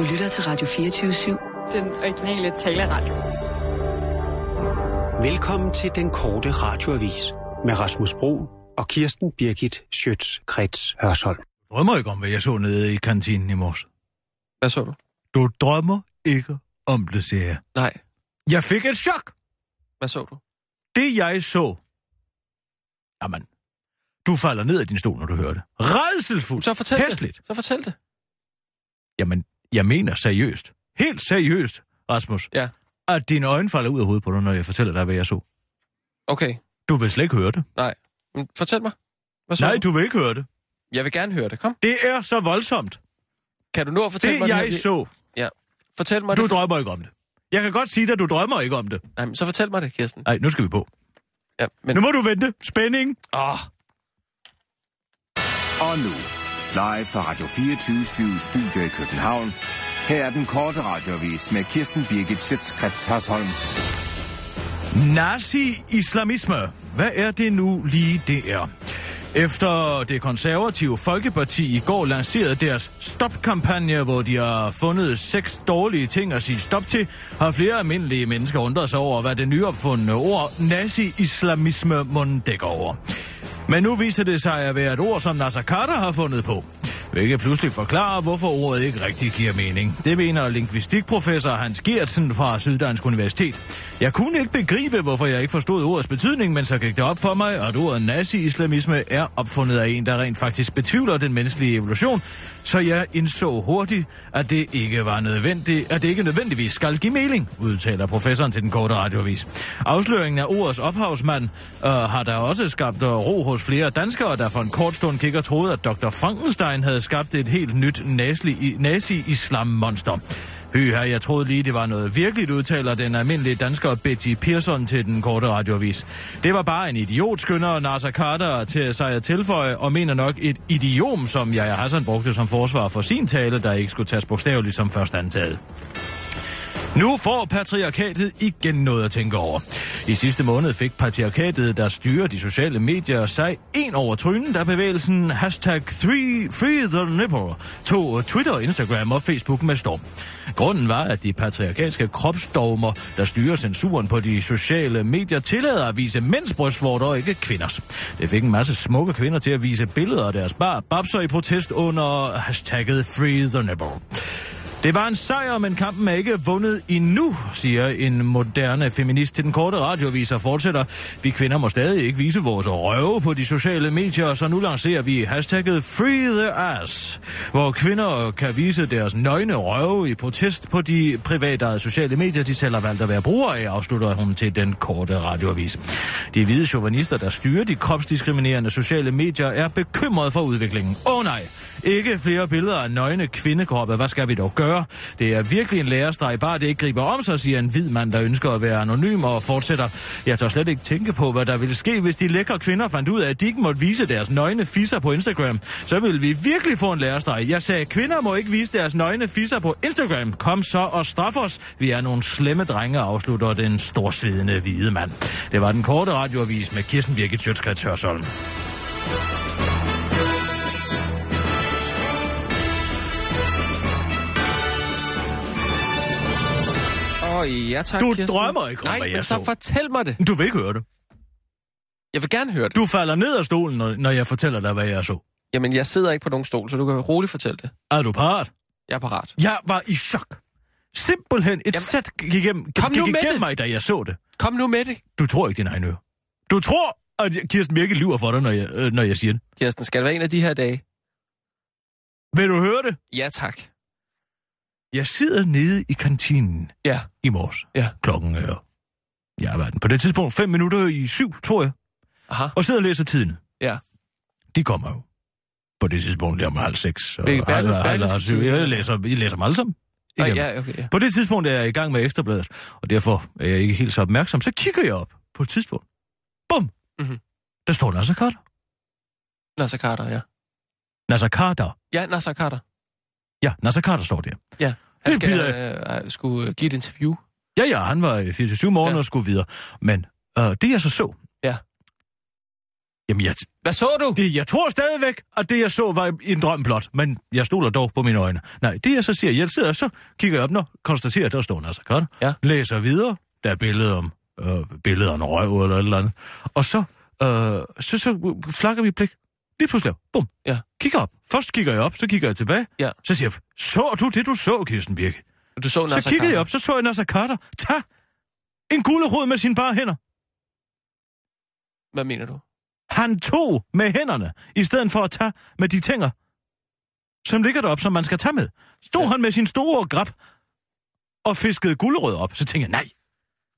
Du lytter til Radio 24-7. Den originale taleradio. Velkommen til den korte radioavis med Rasmus Bro og Kirsten Birgit Schøtz-Krets Hørsholm. Du drømmer ikke om, hvad jeg så nede i kantinen i morges. Hvad så du? Du drømmer ikke om det, siger jeg. Nej. Jeg fik et chok. Hvad så du? Det jeg så... Jamen, du falder ned af din stol, når du hører det. Redselsfuldt. Så fortæl Hæsligt. det. Så fortæl det. Jamen, jeg mener seriøst. Helt seriøst, Rasmus. Ja. At dine øjne falder ud af hovedet på dig, når jeg fortæller dig, hvad jeg så. Okay. Du vil slet ikke høre det. Nej. Men fortæl mig. Hvad så Nej, du? du vil ikke høre det. Jeg vil gerne høre det. Kom. Det er så voldsomt. Kan du nå at fortælle Det mig jeg her? så, Ja. Fortæl mig du det. drømmer ikke om det. Jeg kan godt sige dig, at du drømmer ikke om det. Nej, men så fortæl mig det, Kirsten. Nej, nu skal vi på. Ja, men... Nu må du vente. Spænding. Åh, Og nu, live fra Radio 24 Studio i København. Her er den korte radiovis med Kirsten Birgit Schøtzgrads Hasholm. Nazi-islamisme. Hvad er det nu lige, det er? Efter det konservative Folkeparti i går lancerede deres stopkampagne, hvor de har fundet seks dårlige ting at sige stop til, har flere almindelige mennesker undret sig over, hvad det nyopfundne ord nazi-islamisme må dække over. Men nu viser det sig at være et ord, som Nasser Carter har fundet på. Hvilket pludselig forklarer, hvorfor ordet ikke rigtig giver mening. Det mener lingvistikprofessor Hans Gertsen fra Syddansk Universitet. Jeg kunne ikke begribe, hvorfor jeg ikke forstod ordets betydning, men så gik det op for mig, at ordet nazi-islamisme er opfundet af en, der rent faktisk betvivler den menneskelige evolution, så jeg indså hurtigt, at det ikke var nødvendigt, at det ikke nødvendigvis skal give mening, udtaler professoren til den korte radioavis. Afsløringen af ordets ophavsmand øh, har der også skabt øh, ro hos flere danskere, der for en kort stund kigger troede, at Dr. Frankenstein havde skabt et helt nyt nazi-islam-monster. Hyha, jeg troede lige, det var noget virkeligt, udtaler den almindelige dansker Betty Pearson til den korte radioavis. Det var bare en idiot, skynder Nasser Carter til sig at tilføje, og mener nok et idiom, som jeg Hassan brugte som forsvar for sin tale, der ikke skulle tages bogstaveligt som først antaget. Nu får patriarkatet igen noget at tænke over. I sidste måned fik patriarkatet, der styrer de sociale medier, sig en over trynen, da bevægelsen hashtag three, free the nipple tog Twitter, Instagram og Facebook med storm. Grunden var, at de patriarkalske kropsdogmer, der styrer censuren på de sociale medier, tillader at vise mænds brystvorter og ikke kvinders. Det fik en masse smukke kvinder til at vise billeder af deres bar babser i protest under hashtagget free the nipple. Det var en sejr, men kampen er ikke vundet endnu, siger en moderne feminist til den korte radioavis og fortsætter. Vi kvinder må stadig ikke vise vores røve på de sociale medier, så nu lancerer vi hashtagget Free the Ass, hvor kvinder kan vise deres nøgne røve i protest på de private sociale medier, de selv har valgt at være brugere af, afslutter hun til den korte radioavis. De hvide chauvinister, der styrer de kropsdiskriminerende sociale medier, er bekymrede for udviklingen. Åh oh, nej, ikke flere billeder af nøgne kvindekroppe. Hvad skal vi dog gøre? Det er virkelig en lærestreg, bare det ikke griber om sig, siger en hvid mand, der ønsker at være anonym og fortsætter. Jeg tør slet ikke tænke på, hvad der ville ske, hvis de lækre kvinder fandt ud af, at de ikke måtte vise deres nøgne fisser på Instagram. Så ville vi virkelig få en lærestreg. Jeg sagde, kvinder må ikke vise deres nøgne fisser på Instagram. Kom så og straf os. Vi er nogle slemme drenge, afslutter den storsvidende hvide mand. Det var den korte radioavis med Kirsten Birgit Sjøtskrets Hørsholm. Åh, ja tak, Du Kirsten. drømmer ikke om, Nej, hvad jeg men så så. fortæl mig det. Du vil ikke høre det. Jeg vil gerne høre det. Du falder ned af stolen, når, når jeg fortæller dig, hvad jeg så. Jamen, jeg sidder ikke på nogen stol, så du kan roligt fortælle det. Er du parat? Jeg er parat. Jeg var i chok. Simpelthen et Jamen, sæt gik igennem, kom gik nu med igennem det. mig, da jeg så det. Kom nu med det. Du tror ikke din egen øre. Du tror, at Kirsten Birke lyver for dig, når jeg, øh, når jeg siger det. Kirsten, skal det være en af de her dage? Vil du høre det? Ja, tak. Jeg sidder nede i kantinen Ja. i morges. Ja. Klokken er... Jeg været på det tidspunkt fem minutter i syv, tror jeg. Aha. Og sidder og læser tidene. Ja. De kommer jo. På det tidspunkt lige om halv seks. Og Hvilke- halv, halv, syv. Jeg læser, jeg læser dem alle sammen. Igennem. ja, okay, ja. På det tidspunkt er jeg i gang med Ekstrabladet, og derfor er jeg ikke helt så opmærksom. Så kigger jeg op på et tidspunkt. Bum! Mhm. Der står Nasser Carter. Nasser Carter, ja. Nasser Carter. Ja, Nasser Carter. Ja, Nasser Carter står der. Han Det skal, bider øh, skulle give et interview. Ja, ja, han var i 24 morgen Ja. og skulle videre. Men øh, det jeg så så... Ja. Jamen, jeg, Hvad så du? det, jeg tror stadigvæk, at det, jeg så, var en drøm blot. Men jeg stoler dog på mine øjne. Nej, det jeg så siger, jeg sidder, så kigger jeg op, når konstaterer, at der står Nasser Carter. Ja. Læser videre. Der er billeder om øh, billeder af en røv eller et eller andet. Og så, øh, så, så flakker vi blik. Lige pludselig, bum, Ja. Kigger op. Først kigger jeg op, så kigger jeg tilbage. Ja. Så siger jeg, så du det, du så, Kirsten Birke? Du så Så Nasser kiggede jeg Carter. op, så så jeg Nasser Carter tage en gulerod med sine bare hænder. Hvad mener du? Han tog med hænderne, i stedet for at tage med de tænger, som ligger deroppe, som man skal tage med. Stod ja. han med sin store grab og fiskede gulerod op. Så tænkte jeg, nej,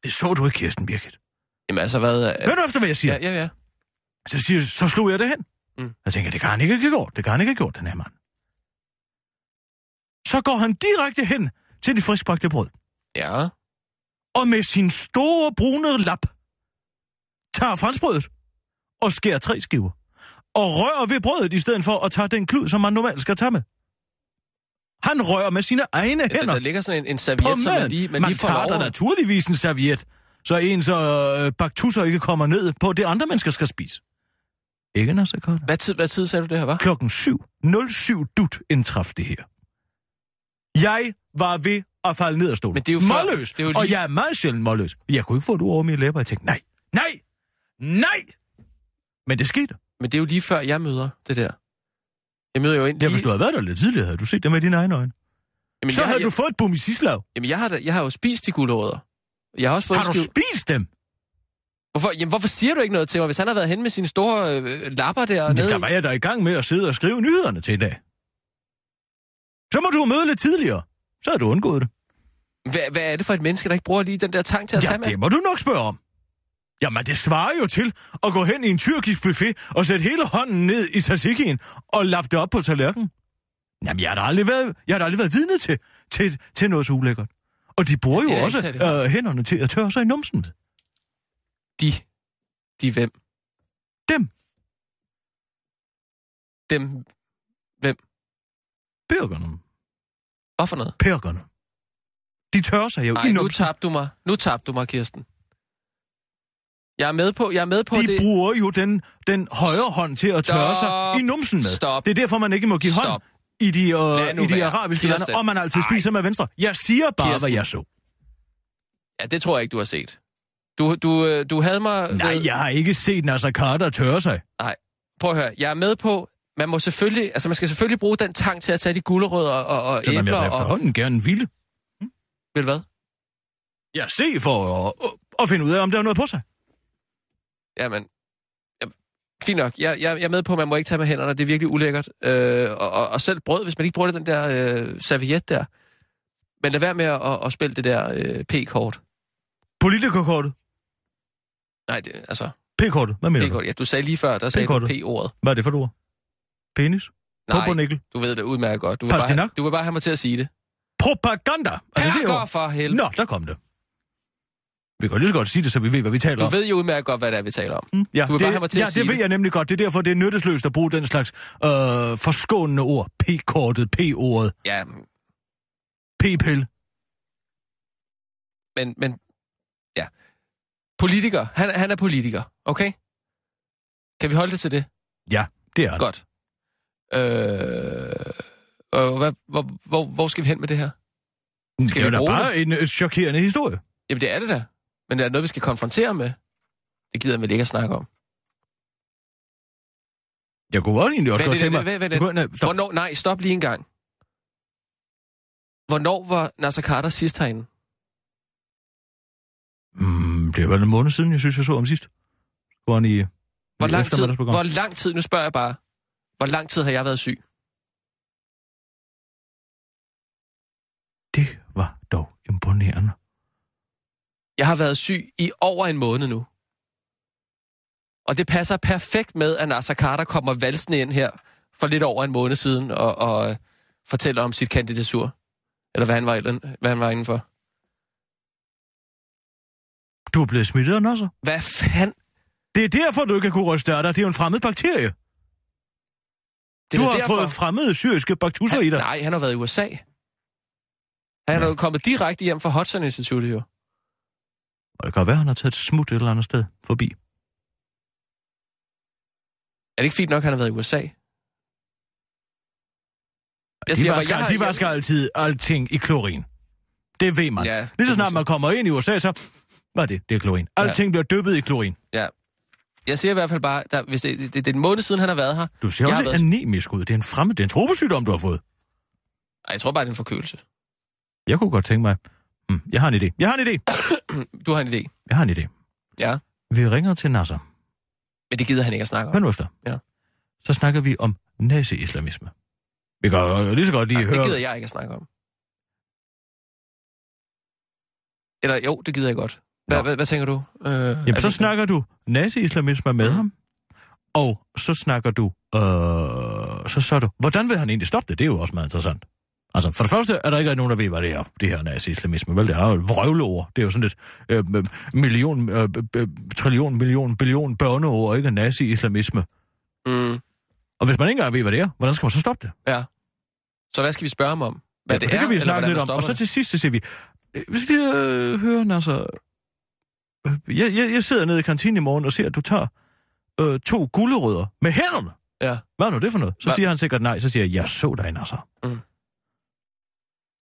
det så du ikke, Kirsten Birgit. Jamen altså, hvad... Øh, Hør du efter, hvad jeg siger? ja, ja, ja. Så, siger, så slog jeg det hen. Mm. Jeg tænker, det kan han ikke have gjort. Det kan han ikke have gjort, den her mand. Så går han direkte hen til de friskbagte brød. Ja. og med sin store brune lap tager franskbrødet og skærer tre skiver. Og rører ved brødet i stedet for at tage den klud, som man normalt skal tage med. Han rører med sine egne Der, hænder der ligger sådan en, en serviet, som man lige, man man lige får tager lov at- naturligvis en serviet, så ens øh, baktusser ikke kommer ned på det, andre mennesker skal spise. Ikke, Nasser Carter? Hvad tid, hvad tid sagde du det her, var? Klokken 7.07 dut indtraf det her. Jeg var ved at falde ned af stolen. Men det er jo før- målløs. det er jo Og lige- jeg er meget sjældent målløs. Jeg kunne ikke få det ord over mine læber. Jeg tænkte, nej, nej, nej. Men det skete. Men det er jo lige før, jeg møder det der. Jeg møder jo ind Ja, lige... hvis du havde været der lidt tidligere, havde du set det med dine egne øjne. Jamen, Så jeg, havde jeg, du fået et bum i sislav. Jamen, jeg har, da, jeg har jo spist de gulerødder. Jeg har også fået Har du skive... spist dem? Hvorfor, jamen, hvorfor siger du ikke noget til mig, hvis han har været hen med sine store øh, lapper der Men der var jeg da i gang med at sidde og skrive nyhederne til i dag. Så må du møde lidt tidligere. Så havde du undgået det. Hvad, hvad er det for et menneske, der ikke bruger lige den der tang til at Ja, tage med? det må du nok spørge om. Jamen, det svarer jo til at gå hen i en tyrkisk buffet og sætte hele hånden ned i tzatzikien og lappe det op på tallerkenen. Jamen, jeg har da aldrig været, jeg har da aldrig været vidne til, til, til noget så ulækkert. Og de bruger Ja, jo også øh, hænderne til at tørre sig i numsen med. De. De hvem? Dem. Dem. Bærgerne. Hvad for noget? Pærgerne. De tørrer sig jo Nej, i nu tabte du mig. Nu tabte du mig, Kirsten. Jeg er med på, jeg er med på De det. bruger jo den, den højre hånd til at tørre Stop. sig i numsen med. Stop. Det er derfor, man ikke må give hånd Stop. i de, øh, i de være. arabiske Kirsten. lande, og man altid Ej. spiser med venstre. Jeg siger bare, Kirsten. hvad jeg så. Ja, det tror jeg ikke, du har set. Du, du, øh, du havde mig... Nej, ved- jeg har ikke set Nasser Carter tørre sig. Prøv at høre, jeg er med på... Man må selvfølgelig... Altså, man skal selvfølgelig bruge den tang til at tage de gulerødder og, og jeg æbler da og... efterhånden gerne ville. Ved du hvad? Jeg se for at, at finde ud af, om der er noget på sig. Jamen... jamen fint nok. Jeg, jeg, jeg er med på, at man må ikke tage med hænderne. Det er virkelig ulækkert. Øh, og, og, og selv brød, hvis man ikke bruger den der øh, serviet der. Men lad være med at, at, at spille det der øh, P-kort. Politikerkortet. Nej, det, altså... P-kortet. Hvad mener du? P-kort. Ja, du sagde lige før, der sagde du P-kortet. P-ordet. Hvad er det for et ord? Penis? Nej, du ved det udmærket godt. Du vil, bare, du vil bare have mig til at sige det. Propaganda! Er det det Perker ord? for helvede. Nå, der kom det. Vi kan lige så godt sige det, så vi ved, hvad vi taler Du om. ved jo udmærket godt, hvad det er, vi taler om. Mm, Ja, Du vil det, bare have mig til ja, at sige det ved det. jeg nemlig godt. Det er derfor, det er nyttesløst at bruge den slags øh, forskånende ord. P-kortet, P-ordet, Ja, P-pille. men, men ja. Politiker. Han, han er politiker, okay? Kan vi holde det til det? Ja, det er det. Godt. Øh, og hvad, hvor, hvor, hvor skal vi hen med det her? Det Skal er vi jo da bare en øh, chokerende historie. Jamen, det er det da. Men det er noget, vi skal konfrontere med. Det gider jeg vel ikke at snakke om. Jeg kunne godt egentlig også godt tænke mig... Jeg kunne- nej, stop. Hvornår, nej, stop lige en gang. Hvornår var Nasser Carter sidst herinde? Mm, det var en måned siden, jeg synes, jeg så om sidst. Hvor han i... Hvor i lang, tid, hvor lang tid, nu spørger jeg bare, hvor lang tid har jeg været syg? Det var dog imponerende. Jeg har været syg i over en måned nu. Og det passer perfekt med, at Nasser Carter kommer valsende ind her for lidt over en måned siden og, og øh, fortæller om sit kandidatur. Eller hvad han var, hvad han var inden for. Du er blevet smittet af Nasser. Hvad fanden? Det er derfor, du ikke har kunne ryste af dig. Det er jo en fremmed bakterie. Det du er har derfor, fået fremmede syriske baktusser i han, dig. Nej, han har været i USA. Han er jo kommet direkte hjem fra Hudson Institute, jo. Og det kan være, han har taget et smut et eller andet sted forbi. det ikke fint nok, at han har været i USA? Jeg siger, de vasker, bare, jeg, de vasker altid alting i klorin. Det ved man. Ja, Lige så snart man kommer ind i USA, så... Hvad er det? Det er klorin. Alting ja. bliver dyppet i klorin. Ja. Jeg siger i hvert fald bare, der, hvis det, det, det, er en måned siden, han har været her. Du ser også været... anemisk ud. Det er en fremmed, det er en tropesygdom, du har fået. Nej, jeg tror bare, det er en forkølelse. Jeg kunne godt tænke mig... Hmm, jeg har en idé. Jeg har en idé. du har en idé? Jeg har en idé. Ja. Vi ringer til Nasser. Men det gider han ikke at snakke om. Hør nu efter. Ja. Så snakker vi om nazi-islamisme. Vi kan jo lige så godt lige Nej, høre... det gider jeg ikke at snakke om. Eller jo, det gider jeg godt. Hvad, hvad, hvad tænker du? Øh, Jamen, så det... snakker du nazi-islamisme med mm. ham, og så snakker du... Øh, så så du... Hvordan vil han egentlig stoppe det? Det er jo også meget interessant. Altså, for det første er der ikke nogen, der ved, hvad det er, det her nazi-islamisme. Vel, det er jo vrøvleord. Det er jo sådan et øh, million, øh, trillion, million, billion børneord, ikke nazi-islamisme. Mm. Og hvis man ikke engang ved, hvad det er, hvordan skal man så stoppe det? Ja. Så hvad skal vi spørge ham om? Hvad ja, det, det er, kan vi snakke lidt om. Og så til sidst, så siger vi, øh, vi øh, høre, altså... Øh, jeg, jeg, jeg sidder nede i kantinen i morgen og ser, at du tager øh, to gulerødder med hænderne. Ja. Hvad er nu det for noget? Så Hva? siger han sikkert nej. Så siger jeg, jeg så dig, altså. Mm.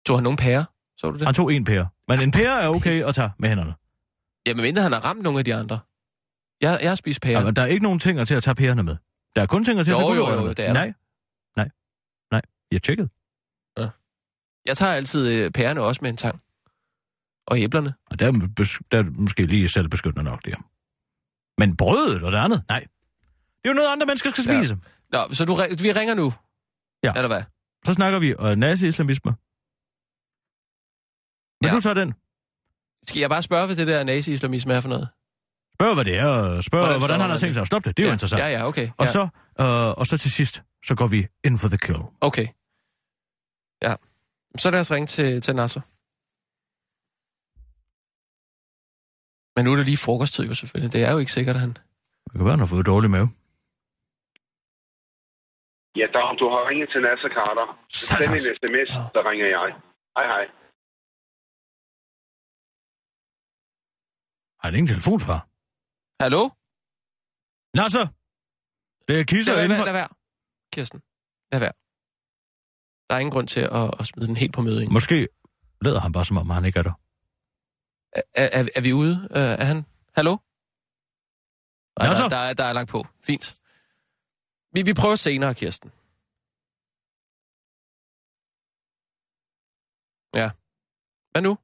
Tog han nogle pærer? Så du det? Han tog en pære. Men en pære er okay at tage med hænderne. Ja, men mindre han har ramt nogle af de andre. Jeg, jeg har spist pærer. Ja, men der er ikke nogen ting til at tage pærerne med. Der er kun ting til jo, at tage jo, jo, jo, det er Nej, nej, nej. Jeg tjekket. Ja. Jeg tager altid øh, pærerne også med en tang. Og æblerne. Og der er, der er måske lige selvbeskyttende nok der. Men brødet og det andet, nej. Det er jo noget, andre mennesker skal spise. Ja. Nå, så du, vi ringer nu? Ja. Eller hvad? Så snakker vi om nazi-islamisme. Vil ja. du tage den? Skal jeg bare spørge, hvad det der nazi-islamisme er for noget? Spørg, hvad det er, og spørg, hvordan, hvordan han har tænkt sig at stoppe det. Det er ja. jo interessant. Ja, ja, okay. Ja. Og, så, øh, og så til sidst, så går vi in for the kill. Okay. Ja. Så lad os ringe til, til Nasser. Men nu er det lige frokosttid jo selvfølgelig. Det er jo ikke sikkert, at han... Det kan være, han har fået dårlig mave. Ja, Dom, du har ringet til Nasser Carter. Send en sms, så ringer jeg. Hej, hej. Har han ingen telefonsvar? Hallo? Nasser! Det er kisser lad, inden for... Lad være, Kirsten. Lad være. Der er ingen grund til at, at smide den helt på møde. Måske lader han bare, som om han ikke er der. Er, er, er vi ude? Uh, er han? Hallo? Ej, der, der, er, der er langt på. Fint. Vi, vi prøver senere, Kirsten. Ja. Hvad nu?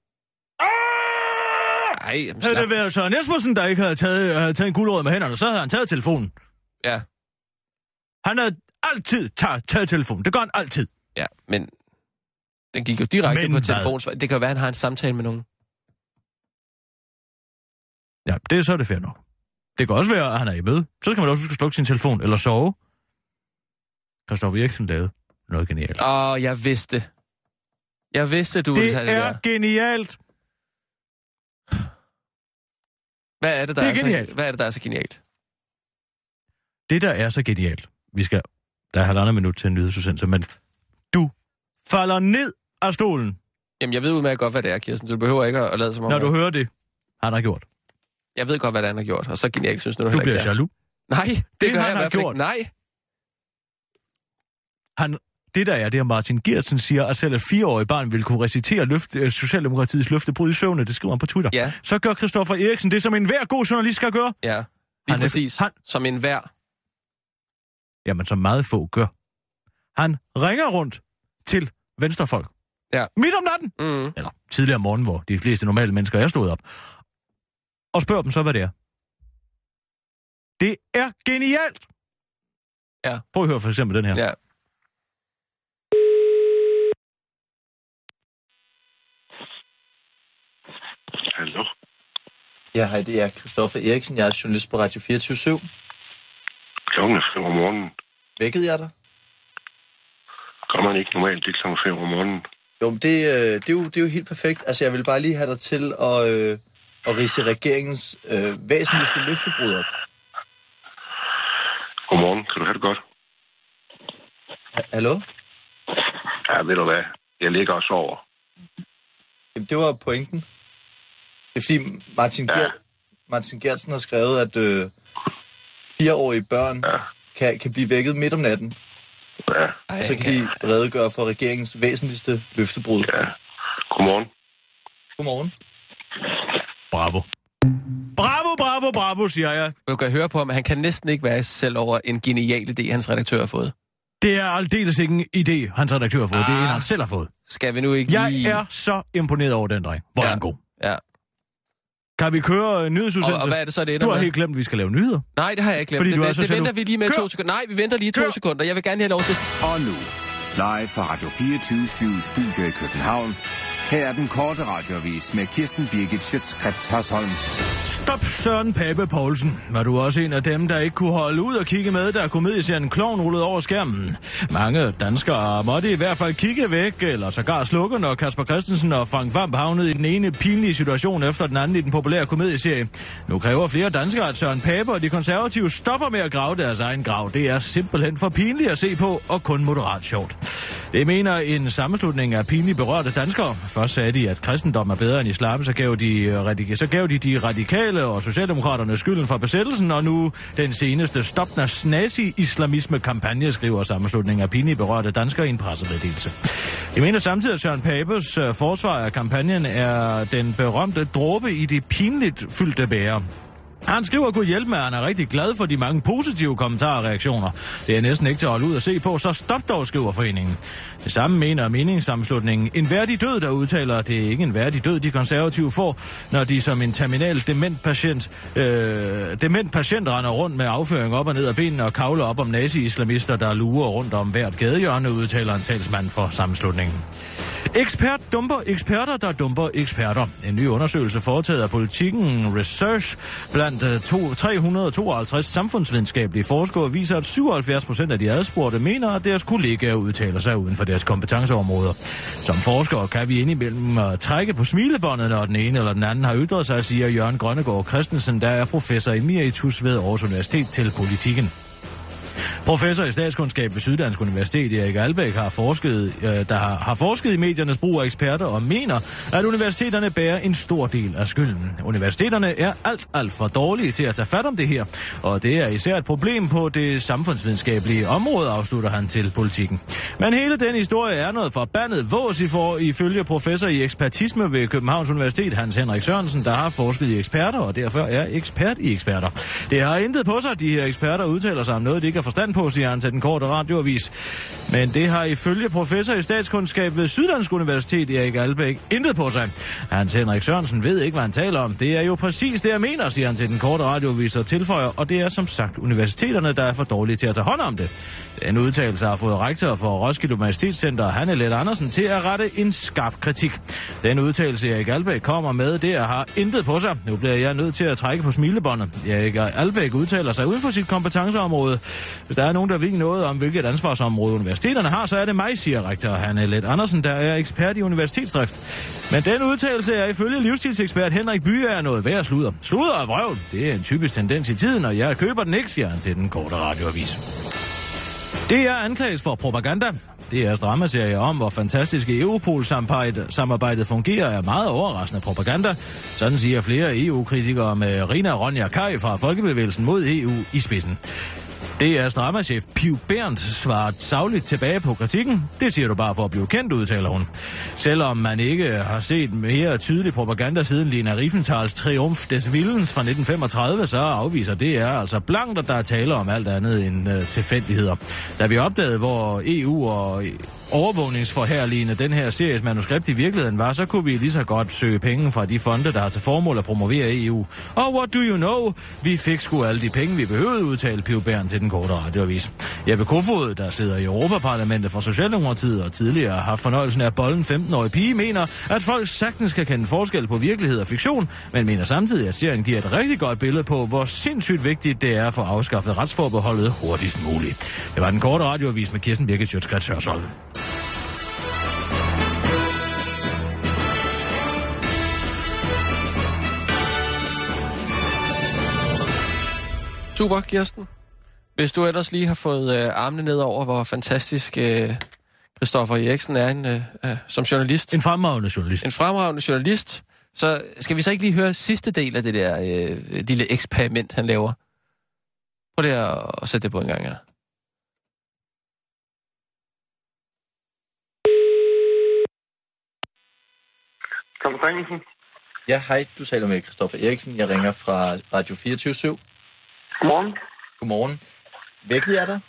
Nej, jamen, Havde det været Søren Jespersen, der ikke havde taget, havde taget en guldråd med hænderne, så havde han taget telefonen. Ja. Han havde altid taget, taget telefonen. Det gør han altid. Ja, men den gik jo direkte men på telefonen. Det kan jo være, at han har en samtale med nogen. Ja, det er så det fair nok. Det kan også være, at han er i møde. Så skal man også huske slukke sin telefon eller sove. Christoffer Eriksen lavede noget genialt. Åh, oh, jeg vidste. Jeg vidste, du det ville have det er genialt. Hvad er det, der det er, er genialt. så, hvad er det, der er så genialt? Det, der er så genialt, vi skal... Der er halvandet minut til en nyhedsudsendelse, men du falder ned af stolen. Jamen, jeg ved udmærket godt, hvad det er, Kirsten. Du behøver ikke at lade som om... Når du hører det, han har gjort. Jeg ved godt, hvad han har gjort, og så genialt synes du, du bliver jaloux. Nej, det, det gør han jeg i hvert fald ikke. Nej. Han, det der er, det er Martin Gertsen siger, at selv et fireårigt barn vil kunne recitere løfte, øh, Socialdemokratiets løftebrud i søvne. Det skriver han på Twitter. Ja. Så gør Christoffer Eriksen det, som en hver god journalist skal gøre. Ja, lige han præcis. Han, som en hver. Jamen, som meget få gør. Han ringer rundt til venstrefolk. Ja. Midt om natten. Mm. Eller tidligere om morgenen, hvor de fleste normale mennesker er stået op. Og spørger dem så, hvad det er. Det er genialt! Ja. Prøv at høre for eksempel den her. Ja. Hallo? Ja, hej, det er Christoffer Eriksen. Jeg er journalist på Radio 24 Klokken er 5 om morgenen. Vækkede jeg dig? Gør man ikke normalt, det er klokken 5 om morgenen. Jo, men det, øh, det, er jo, det er jo helt perfekt. Altså, jeg vil bare lige have dig til at, øh, at rise regeringens øh, væsentligste løftebrud op. Godmorgen, kan du have det godt? Ha- Hallo? Ja, ved du hvad? Jeg ligger og sover. Jamen, det var pointen. Det er fordi Martin, Ja. Gert, Martin Gertsen har skrevet, at øh, fireårige børn Ja. kan, kan blive vækket midt om natten. Ja, Ej, Så kan de redegøre for regeringens væsentligste løftebrud. ja. Godmorgen. Godmorgen. Bravo. Bravo, bravo, bravo, siger jeg. Du kan høre på ham, at han kan næsten ikke være selv over en genial idé, hans redaktør har fået. Det er aldeles ikke en idé, hans redaktør har fået. Ah. Det er en, Ah. han selv har fået. Skal vi nu ikke Jeg lige... er så imponeret over den dreng. Hvor er Ja. han god. Ja. Kan vi køre Og, nyhedsudsendelse? og hvad er det så, det ender Du har med? helt glemt, at vi skal lave nyheder. Nej, det har jeg ikke glemt. Fordi det, du er det, så det venter nu. vi lige med Kør. to sekunder. Nej, vi venter lige to Kør. sekunder. Jeg vil gerne have lov til... Og nu, live fra Radio 24 Studio i København. Her er den korte radiovis med Kirsten Birgit Schøtzgrads Hasholm. Stop Søren Pape Poulsen. Var du også en af dem, der ikke kunne holde ud og kigge med, da komedieserien Klovn rullede over skærmen? Mange danskere måtte i hvert fald kigge væk, eller sågar slukke, når Kasper Christensen og Frank Vamp havnede i den ene pinlige situation efter den anden i den populære komedieserie. Nu kræver flere danskere, at Søren Pape og de konservative stopper med at grave deres egen grav. Det er simpelthen for pinligt at se på, og kun moderat sjovt. Det mener en sammenslutning af pinligt berørte danskere. Først sagde de, at kristendom er bedre end islam, så gav de, øh, radik- så gav de de radikale og socialdemokraterne skylden for besættelsen, og nu den seneste Stop Nazi-islamisme-kampagne, skriver sammenslutningen af pinligt berørte danskere i en pressemeddelelse. Jeg mener samtidig, at Søren Papes øh, forsvar af kampagnen er den berømte dråbe i det pinligt fyldte bære. Han skriver, kunne hjælpe med, at han er rigtig glad for de mange positive kommentarer og reaktioner. Det er næsten ikke til at holde ud og se på, så stop dog, skriver foreningen. Det samme mener meningssammenslutningen. En værdig død, der udtaler, at det er ikke en værdig død, de konservative får, når de som en terminal dement patient, øh, dement patient render rundt med afføring op og ned af benene og kavler op om nazi-islamister, der lurer rundt om hvert gadehjørne, udtaler en talsmand for sammenslutningen. Ekspert dumper eksperter, der dumper eksperter. En ny undersøgelse foretaget af politikken Research blandt øh, to, 352 samfundsvidenskabelige forskere viser, at 77 procent af de adspurgte mener, at deres kollegaer udtaler sig uden for deres kompetenceområder. Som forskere kan vi indimellem øh, trække på smilebåndet, når den ene eller den anden har ytret sig, siger Jørgen Grønnegård Christensen, der er professor emeritus ved Aarhus Universitet til politikken. Professor i statskundskab ved Syddansk Universitet, Erik Albæk, har forsket, øh, der har, har forsket i mediernes brug af eksperter og mener, at universiteterne bærer en stor del af skylden. Universiteterne er alt, alt for dårlige til at tage fat om det her, og det er især et problem på det samfundsvidenskabelige område, afslutter han til politikken. Men hele den historie er noget forbandet vås i for, ifølge professor i ekspertisme ved Københavns Universitet, Hans Henrik Sørensen, der har forsket i eksperter og derfor er ekspert i eksperter. Det har intet på sig, at de her eksperter udtaler sig om noget, de ikke har forstand på, siger han til den korte radioavis. Men det har ifølge professor i statskundskab ved Syddansk Universitet, Erik Albæk, intet på sig. Hans Henrik Sørensen ved ikke, hvad han taler om. Det er jo præcis det, jeg mener, siger han til den korte radioavis og tilføjer, og det er som sagt universiteterne, der er for dårlige til at tage hånd om det. Den udtalelse har fået rektor for Roskilde Universitetscenter, Hanne Let Andersen, til at rette en skarp kritik. Den udtalelse, Erik Albæk kommer med, det har intet på sig. Nu bliver jeg nødt til at trække på smilebåndet. Erik Albæk udtaler sig uden for sit kompetenceområde. Hvis der er nogen, der ved noget om, hvilket ansvarsområde universiteterne har, så er det mig, siger rektor Hanne Let Andersen, der er ekspert i universitetsdrift. Men den udtalelse er ifølge livsstilsekspert Henrik Bye er noget værd at sludder. Sludder og vrøvl, det er en typisk tendens i tiden, og jeg køber den ikke, siger han til den korte radioavis. Det er anklages for propaganda. Det er dramaserie om, hvor fantastiske Europol-samarbejdet fungerer, er meget overraskende propaganda. Sådan siger flere EU-kritikere med Rina Ronja Kaj fra Folkebevægelsen mod EU i spidsen. Det er dramachef Piv Berndt svaret savligt tilbage på kritikken. Det siger du bare for at blive kendt, udtaler hun. Selvom man ikke har set mere tydelig propaganda siden Lina Riefenthals Triumf des Willens fra 1935, så afviser det er altså blankt, at der er tale om alt andet end øh, tilfældigheder. Da vi opdagede, hvor EU og overvågningsforhærligende den her series manuskript i virkeligheden var, så kunne vi lige så godt søge penge fra de fonde, der har til formål at promovere EU. Og what do you know? Vi fik sgu alle de penge, vi behøvede, udtalte Piv Bern til den korte radioavis. Jeppe Kofod, der sidder i Europaparlamentet for Socialdemokratiet og tidligere har haft fornøjelsen af bolden 15-årig pige, mener, at folk sagtens kan kende forskel på virkelighed og fiktion, men mener samtidig, at serien giver et rigtig godt billede på, hvor sindssygt vigtigt det er for få afskaffet retsforbeholdet hurtigst muligt. Det var den korte radioavis med Kirsten Birgit Sjøtskrets Hørsholm. Super, Kirsten. Hvis du ellers lige har fået øh, armene ned over, hvor fantastisk øh, Christoffer Eriksen er en, øh, øh, som journalist. En fremragende journalist. en fremragende journalist. Så skal vi så ikke lige høre sidste del af det der øh, lille eksperiment, han laver? Prøv lige at, at sætte det på en gang, ja. Thomas Danielsen. Ja, hej, du taler med Christoffer Eriksen. Jeg ringer fra Radio 24 Godmorgen. Godmorgen. Vækket er der?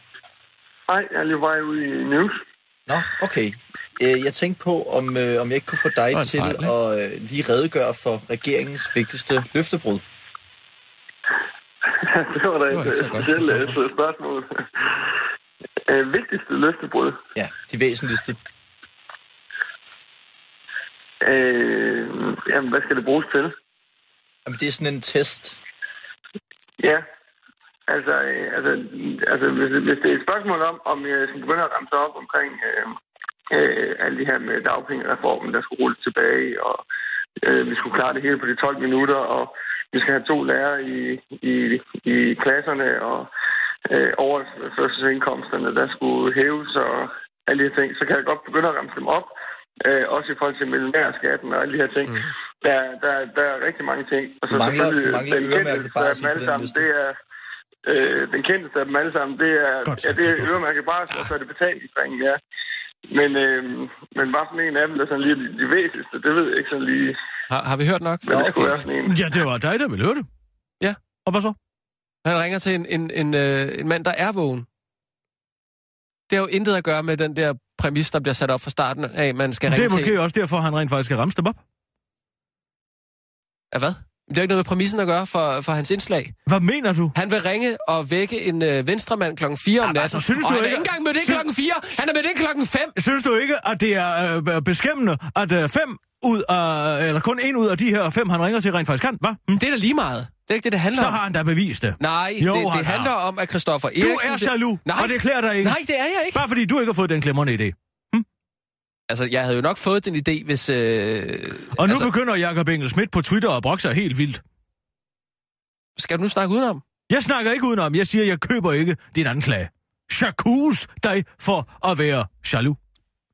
Hej, jeg er lige vej ud i News. Nå, okay. Øh, Jeg tænkte på, om, øh, om jeg ikke kunne få dig til fejl, at øh, lige redegøre for regeringens vigtigste løftebrud. det var da et øh, specielt øh, spørgsmål. Øh, vigtigste løftebrud. Ja, de væsentligste. Øh, jamen, hvad skal det bruges til? Jamen, det er sådan en test. Ja, altså, øh, altså, altså hvis, hvis det er et spørgsmål om, om jeg skal begynde at ramse op omkring øh, øh, alt det her med dagpengereformen, der skulle rulle tilbage, og øh, vi skulle klare det hele på de 12 minutter, og vi skal have to lærere i, i, i klasserne, og øh, overførselsindkomsterne, der skulle hæves, og alle de her ting, så kan jeg godt begynde at ramse dem op. Øh, også i forhold til millionærskatten og alle de her ting. Mm. Der, der, der er rigtig mange ting. Og så mangler- selvfølgelig mangler den barsel af dem alle sammen, det er øh, den kendteste af dem alle sammen, det er, Godt ja, det er øremærket barsel, og så er det betalingsringen, ja. Men, øh, men bare sådan en af dem, der er sådan lige de, de væsentligste, det ved jeg ikke sådan lige, Har, har vi hørt nok? men det kunne være sådan en. Ja, det var dig, der ville høre det. Ja. Og hvad så? Han ringer til en, en, en, øh, en mand, der er vågen. Det har jo intet at gøre med den der præmis, der bliver sat op fra starten af, man skal Det ringe er måske til... også derfor, han rent faktisk skal ramse dem op. Ja, hvad? Det har ikke noget med præmissen at gøre for, for hans indslag. Hvad mener du? Han vil ringe og vække en øh, venstremand klokken 4 om natten. altså, synes og du han er ikke- ikke engang mødt ind klokken 4. Han er mødt ind klokken 5. Synes du ikke, at det er øh, beskæmmende, at øh, fem ud af, eller kun en ud af de her fem, han ringer til, rent faktisk kan, hva? Hm? Det er da lige meget. Det er ikke det, det handler Så om. har han da bevist det. Nej, Jo, det, det har. handler om, at Christoffer Du Eriksen... er jaloux, Nej. og det klæder dig ikke. Nej, det er jeg ikke. Bare fordi du ikke har fået den glemrende idé. Altså, jeg havde jo nok fået den idé, hvis... Øh, Og nu altså, begynder Jakob Engel Schmidt på Twitter at brokke sig helt vildt. Skal du nu snakke udenom? Jeg snakker ikke udenom. Jeg siger, jeg køber ikke din anklage. J'accuse dig for at være jaloux.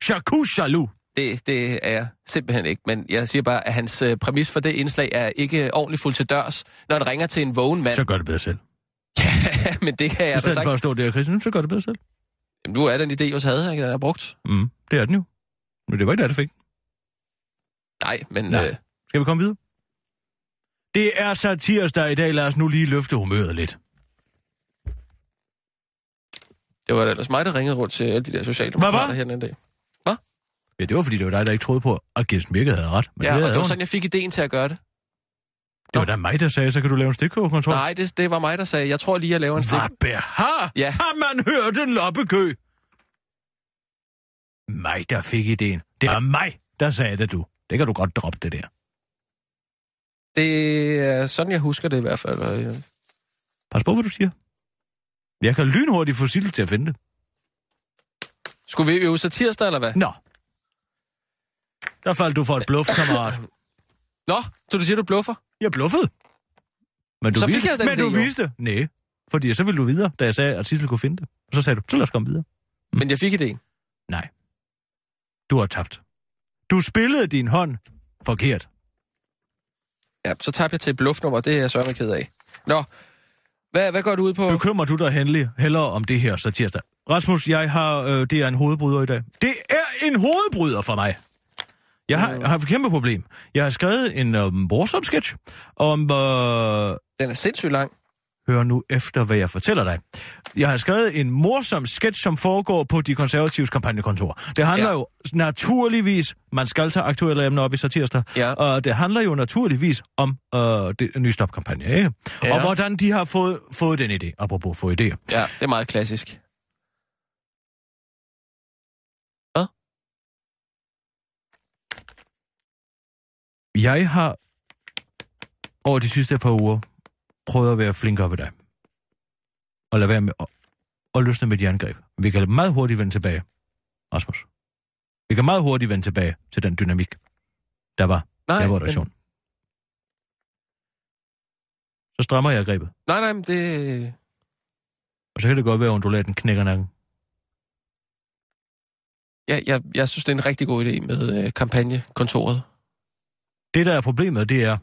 J'accuse jaloux. Det, det er jeg simpelthen ikke. Men jeg siger bare, at hans øh, præmis for det indslag er ikke ordentligt fuldt til dørs, når han ringer til en vågen mand. Så gør det bedre selv. Ja, men det kan I jeg da stedet sagt. for at stå der, Christian, så gør det bedre selv. Jamen, nu er den idé, jeg havde, ikke? Den er brugt. Mm, det er den jo. Men det var ikke det, det fik. Nej, men... Nej. Øh, Skal vi komme videre? Det er så tirsdag i dag. Lad os nu lige løfte humøret lidt. det var da ellers mig, der ringede rundt til alle de der sociale Hvad var? demokrater her den dag. Ja, det var fordi, det var dig, der ikke troede på, at Kirsten Birke havde ret. Men Ja, og havde det var sådan, jeg fik ideen til at gøre det. det var da mig, der sagde, så kan du lave en stikkogekontrol. Nej, det, det var mig, der sagde, jeg tror lige, jeg laver en stik. Hvad behar? Ja. Har man hørt en loppekø? Mig, der fik ideen. Det var mig, der sagde det, du. Det kan du godt droppe, det der. Det er sådan, jeg husker det i hvert fald. Pas på, hvad du siger. Jeg kan lynhurtigt få Sissel til at finde det. Skulle vi øve så tirsdag, eller hvad? Nå. Der faldt du for et bluff, kammerat. Nå, så du siger, du bluffer? Jeg bluffede. Men du Så fik viste, jeg den Men du jo. viste. Nej, fordi så ville du videre, da jeg sagde, at Sissel kunne finde det. Og så sagde du, så lad os komme videre. Men jeg fik ideen. Nej. Du har tabt. Du spillede din hånd forkert. Ja, så tabte jeg til et bluffnummer, det er jeg sørme ked af. Nå, hvad, hvad går du ud på? Bekymrer du dig henlig hellere om det her så tirsdag? Rasmus, jeg har, øh, det er en hovedbryder i dag. Det er en hovedbryder for mig. Jeg har, jeg har et kæmpe problem. Jeg har skrevet en øh, morsom sketch om... Øh, Den er sindssygt lang. Hør nu efter, hvad jeg fortæller dig. Jeg har skrevet en morsom sketch, som foregår på de konservatives kampagnekontor. Det handler Ja. jo naturligvis, man skal tage aktuelle emner op i satirsdag, Ja. og det handler jo naturligvis om øh, det nye stopkampagne, ikke? Ja. Og hvordan de har fået, fået den idé, apropos få idéer. Ja, det er meget klassisk. Hvad? Jeg har over de sidste par uger prøvet at være flinkere ved dig. Og lade være med at, at løsne med de angreb. Vi kan meget hurtigt vende tilbage, Rasmus. Vi kan meget hurtigt vende tilbage til den dynamik, der var Nej, der var men. Så strammer jeg grebet, nej, nej, men det... og så kan det godt være, at undulaten knækker nakken. Jeg, jeg, jeg synes, det er en rigtig god idé med øh, kampagnekontoret. Det, der er problemet, det er,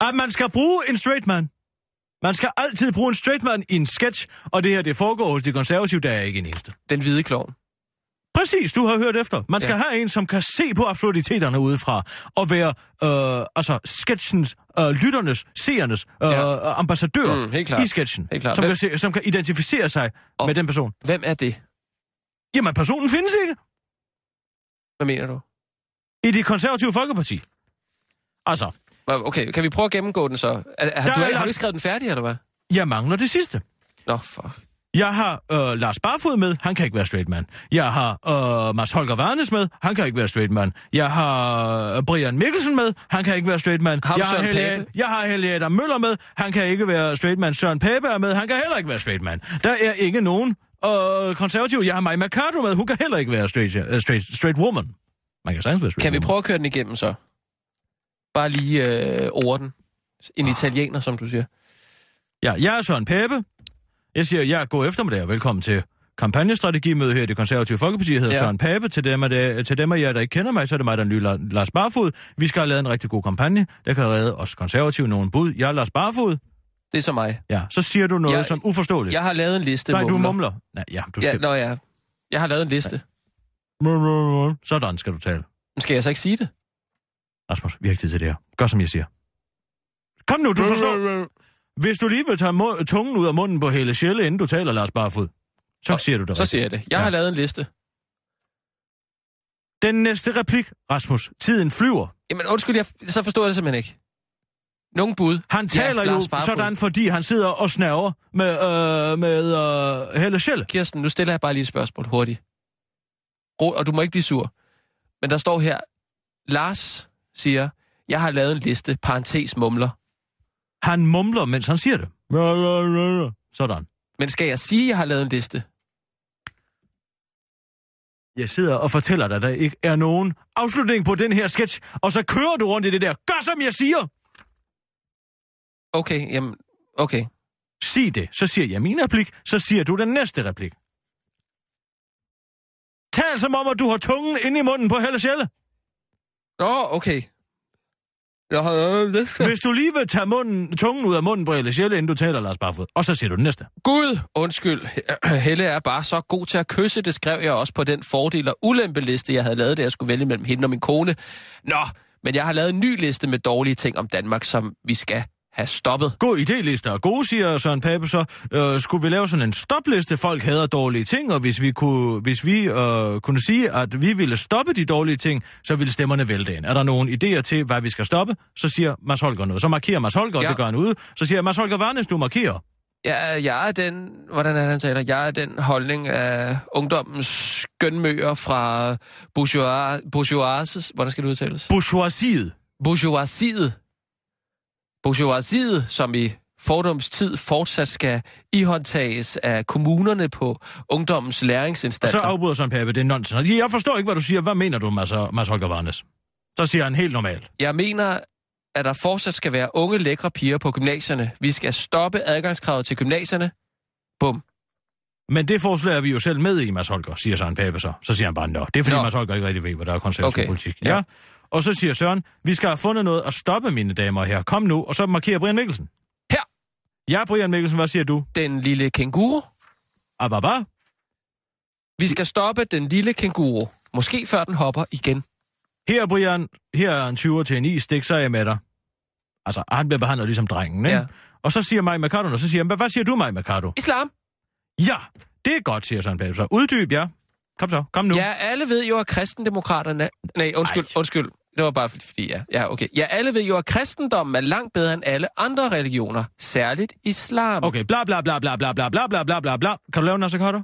at man skal bruge en straight man. Man skal altid bruge en straight man i en sketch, og det her, det foregår hos de konservative, der er ikke en eneste. Den hvide klovn. Præcis, du har hørt efter. Man skal Ja. have en, som kan se på absurditeterne udefra, og være øh, altså sketchens, øh, lytternes, seernes øh, Ja. ambassadør Mm, helt klart. i sketchen, Helt klart. som, Hvem- kan se, som kan identificere sig Og- med den person. Hvem er det? Jamen, personen findes ikke Hvad mener du? i det konservative folkeparti. Altså, Okay, kan vi prøve at gennemgå den så? Er, er, har, du, er har du ikke skrevet den færdig, eller hvad? jeg mangler det sidste. Nå, for... Jeg har øh, Lars Barfod med, han kan ikke være straight man. Jeg har øh, Mads Holger Varnes med, han kan ikke være straight man. Jeg har øh, Brian Mikkelsen med, han kan ikke være straight man. Ham jeg, har Helge, jeg har Helge Adam Møller med, han kan ikke være straight man. Søren Pape er med, han kan heller ikke være straight man. Der er ikke nogen øh, konservativ. Jeg har Maja Mercado med, hun kan heller ikke være straight, uh, straight, straight woman. Man kan sagtens være straight Kan vi woman. prøve at køre den igennem så? Bare lige øh, orden. En italiener, som du siger. Ja, jeg er Søren Pape. Jeg siger, jeg er god eftermiddag og velkommen til kampagnestrategimøde her i det konservative Folkeparti. Jeg hedder Ja. ja. Søren Pape. Til dem, af det, til dem af jer, der ikke kender mig, så er det mig, der er ny La- Lars Barfod. Vi skal have lavet en rigtig god kampagne, der kan redde os konservative nogle bud. Jeg er Lars Barfod. Det er så mig. Ja, så siger du noget Jeg- som uforståeligt. Jeg har lavet en liste, Nej, du mumler. mumler. Nej, ja, du Ja, skal... nå ja. Jeg har lavet en liste. Sådan skal du tale. Skal jeg så ikke sige det? Rasmus, vi har ikke tid til det her. Gør, som jeg siger. Kom nu, du forstår. Hvis du lige vil tage mu- tungen ud af munden på hele sjæle, inden du taler, Lars Barfod, så Og- siger du det Så rigtigt. siger jeg det. Jeg ja. Har lavet en liste. Den næste replik, Rasmus. Tiden flyver. Jamen undskyld, jeg, så forstår jeg det simpelthen ikke. Nogle bud. Han taler ja, jo sådan, fordi han sidder og snæver med, øh, med øh, Helle Schelle. Kirsten, nu stiller jeg bare lige et spørgsmål hurtigt. Ro, og du må ikke blive sur. Men der står her, Lars siger, jeg har lavet en liste, parentes mumler. Han mumler, mens han siger det. Sådan. Men skal jeg sige, jeg har lavet en liste? Jeg sidder og fortæller dig, at der ikke er nogen afslutning på den her sketch, og så kører du rundt i det der. Gør, som jeg siger! Okay, jamen, okay. Sig det. Så siger jeg min replik, så siger du den næste replik. Tal som om, at du har tungen inde i munden på Helle Schelle. Nå, okay. Jeg en liste. Hvis du lige vil tage munden, tungen ud af munden på Helle Schelle, inden du taler, Lars Barfod. Og så siger du den næste. Gud, undskyld. Helle er bare så god til at kysse. Det skrev jeg også på den fordel- og ulempeliste, jeg havde lavet, da jeg skulle vælge mellem hende og min kone. Nå, men jeg har lavet en ny liste med dårlige ting om Danmark, som vi skal have stoppet. God idéliste og gode, siger Søren Pape så. Øh, skulle vi lave sådan en stopliste? Folk hader dårlige ting, og hvis vi kunne, hvis vi, øh, kunne sige, at vi ville stoppe de dårlige ting, så ville stemmerne vælte ind. Er der nogle idéer til, hvad vi skal stoppe? Så siger Mads Holger noget. Så markerer Mads Holger, Ja. ja. det gør han ude. Så siger Mads Holger Varnes, du markerer. Jeg, jeg er den, hvordan er han taler? Jeg er den holdning af ungdommens skønmøger fra bourgeois, bourgeoises, hvordan skal det udtales? Bourgeoisiet. Bourgeoisiet. Bourgeoisiet, som i fordomstid fortsat skal ihåndtages af kommunerne på ungdommens Så læringsinstanser. afbryder Søren Pape, det er nonsens. Jeg forstår ikke, hvad du siger. Hvad mener du, Mads, Mads Holger Varnes? Så siger han helt normalt. Jeg mener, at der fortsat skal være unge, lækre piger på gymnasierne. Vi skal stoppe adgangskravet til gymnasierne. Bum. Men det forslag er vi jo selv med i, Mads Holger, siger Søren Pape så. Så siger han bare, nå. Det er fordi, Nå. Mads Holger ikke rigtig ved, hvad der er konservativ okay. politik. ja. Ja. Og så siger Søren, vi skal have fundet noget at stoppe, mine damer og herrer. Kom nu, og så markerer Brian Mikkelsen. Her. Ja, Brian Mikkelsen, hvad siger du? Den lille kænguru. Ababa? Vi skal stoppe den lille kænguru. Måske før den hopper igen. Her, Brian, her er en 20'er til en is, stik så er jeg med dig. Altså, han bliver behandlet ligesom drengen, ikke? Ja. Og så siger Maj Mercado, og så siger han, "Hvad- siger du, Maj Mercado? Islam. Ja, det er godt, siger Søren Pape så. Uddyb, ja. Kom så, kom nu. Ja, alle ved jo, at kristendemokraterne... Nej, undskyld, Ej. undskyld. Det var bare fordi, ja. Ja, okay. Ja, alle ved jo, at kristendommen er langt bedre end alle andre religioner. Særligt islam. Okay, bla bla bla bla bla bla bla bla bla bla bla. Kan du lave en Carter?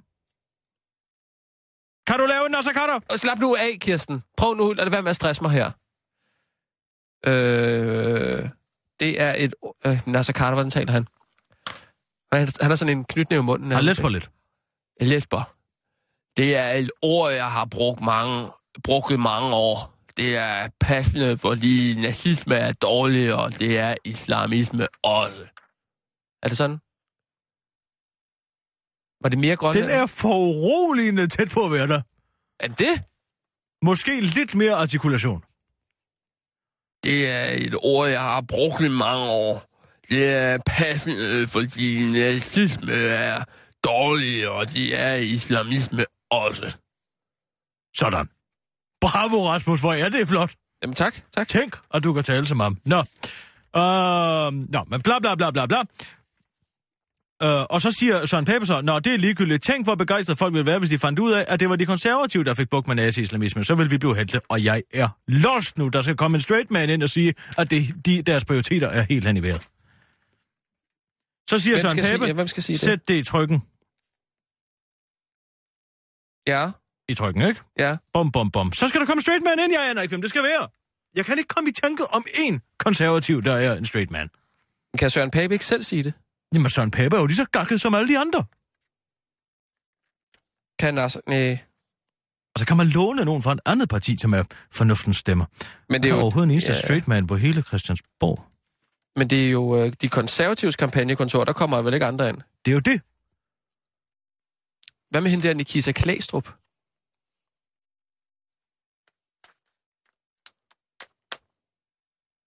Kan du lave en? Og slap nu af, Kirsten. Prøv nu, lad det være med at stresse mig her. Øh, det er et... Øh, Nasser Carter, hvordan taler han? Han, han har sådan en knytnæve i munden. Han læser på lidt. Lesber. Det er et ord, jeg har brugt mange, brugt i mange år. Det er passende, fordi nazisme er dårlig, og det er islamisme også. Er det sådan? Var det mere grønland? Den er foruroligende tæt på at være der. Er det? Måske lidt mere artikulation. Det er et ord, jeg har brugt i mange år. Det er passende, fordi nazisme er dårlig, og det er islamisme også. Sådan. Bravo, Rasmus, hvor er det flot. Jamen tak, tak. Tænk, at du kan tale som ham. Nå. Uh, nå, men bla bla bla bla bla. Uh, og så siger Søren Pape så, Nå, det er ligegyldigt. Tænk, hvor begejstret folk ville være, hvis de fandt ud af, at det var de konservative, der fik bukt med nazi-islamisme. Så vil vi blive helte, og jeg er lost nu. Der skal komme en straight man ind og sige, at det, de, deres prioriteter er helt hen i vejret. Så siger Hvem Søren skal sige- Pape, ja, hvem skal sige det? sæt det i trykken. Ja, I trykken, ikke? ja. Bum, bum, bum. Så skal der komme straight man ind, jeg aner ikke, hvem det skal være. Jeg kan ikke komme i tanke om én konservativ, der er en straight man. Kan Søren Pape ikke selv sige det? Jamen, Søren Pape er jo lige så gakket som alle de andre. Kan altså... Nej. Og så kan man låne nogen fra et andet parti, som er fornuftens stemmer. Men det er jo... overhovedet en eneste ja. straight man på hele Christiansborg. Men det er jo øh, de konservatives kampagnekontor, der kommer vel ikke andre ind. Det er jo det. Hvad med hende der Nikita Klæstrup?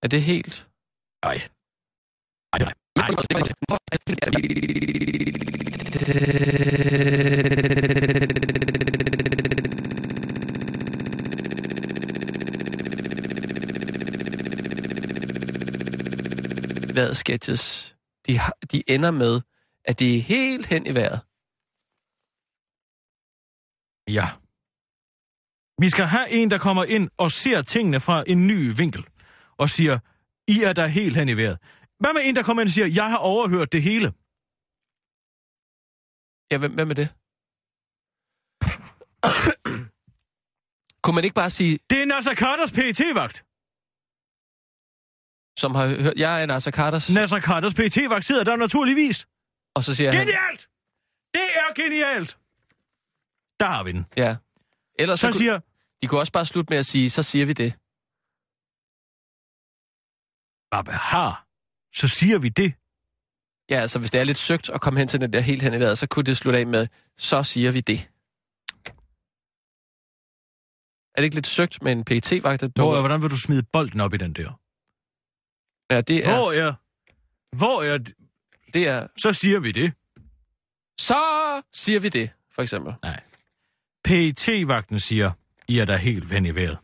Er det helt... Nej. Nej, nej. Nej. Hvad sketches? De, har, de ender med, at det er helt hen i vejret. Ja. Vi skal have en, der kommer ind og ser tingene fra en ny vinkel. Og siger, I er der helt hen i vejret. Hvad med en, der kommer ind og siger, jeg har overhørt det hele? Ja, hvem, hvem er det? Kunne man ikke bare sige, Det er Nasser Carters PET-vagt. som har hørt, jeg er Nasser Carters, Nasser Carters PET-vagt sidder der naturligvis. og så siger han, Genialt! Det er genialt! Der har vi den. ja. Ellers Så så, siger, de kunne også bare slutte med at sige, så siger vi det. Baba har, så siger vi det. Ja, altså hvis det er lidt søgt at komme hen til den der helt hen i vejret, så kunne det slutte af med, så siger vi det. Er det ikke lidt søgt med en PT-vagt, der Hvor, dukker? hvordan vil du smide bolden op i den der? Ja, det er, Hvor er... Hvor er... det er, Så siger vi det. så siger vi det, for eksempel. PET-vagten siger, I er der helt hen i vejret.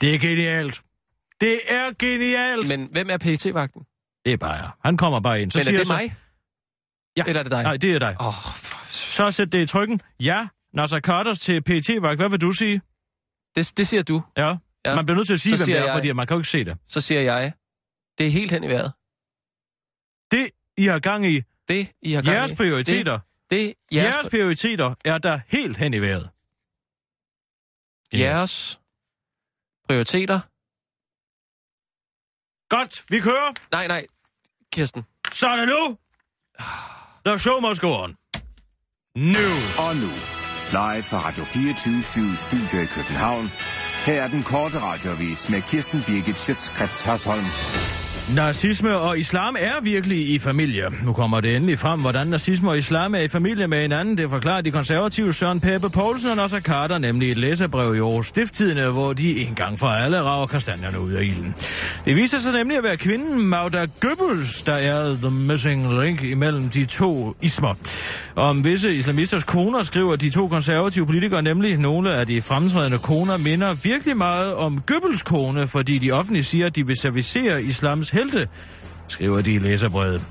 Det er genialt. Det er genialt. Men, hvem er PT-vagten? det er bare jeg. Han kommer bare ind. Så Men er siger det så, mig? Ja. Eller er det dig? Nej, det er dig. Åh, oh, Så sæt det i trykken. Ja, Nasser Carters til PET-vagt. Hvad vil du sige? det, det siger du. Ja. Ja. Man bliver nødt til at sige, Så hvem det er, jeg- fordi man kan jo ikke se det. Så siger jeg, det er helt hen i vejret. Det, I har gang i, Det, I har gang jeres i. prioriteter, Det, det jeres, jeres prioriteter er der helt hen i vejret. jeres prioriteter. Godt, vi kører. Nej, nej, Kirsten. Så er det nu. The show must go on. News. Og nu, live fra Radio 24 Studio i København. Her er den korte radiovis med Kirsten Birgit Schøtzgrads Hasholm. Nazisme og islam er virkelig i familie. Nu kommer det endelig frem, hvordan nazisme og islam er i familie med hinanden. Det forklarer de konservative Søren Pape Poulsen og Nasser Carter, nemlig i et læserbrev i Aarhus Stifttidene, hvor de en gang for alle rager kastanjerne ud af ilden. Det viser sig nemlig at være kvinden Magda Goebbels, der er the missing link imellem de to ismer. Om visse islamisters koner skriver de to konservative politikere nemlig, nogle af de fremtrædende koner minder virkelig meget om Goebbels kone, fordi de offentligt siger, at de vil servicere islams helte, skriver de i læserbrevet.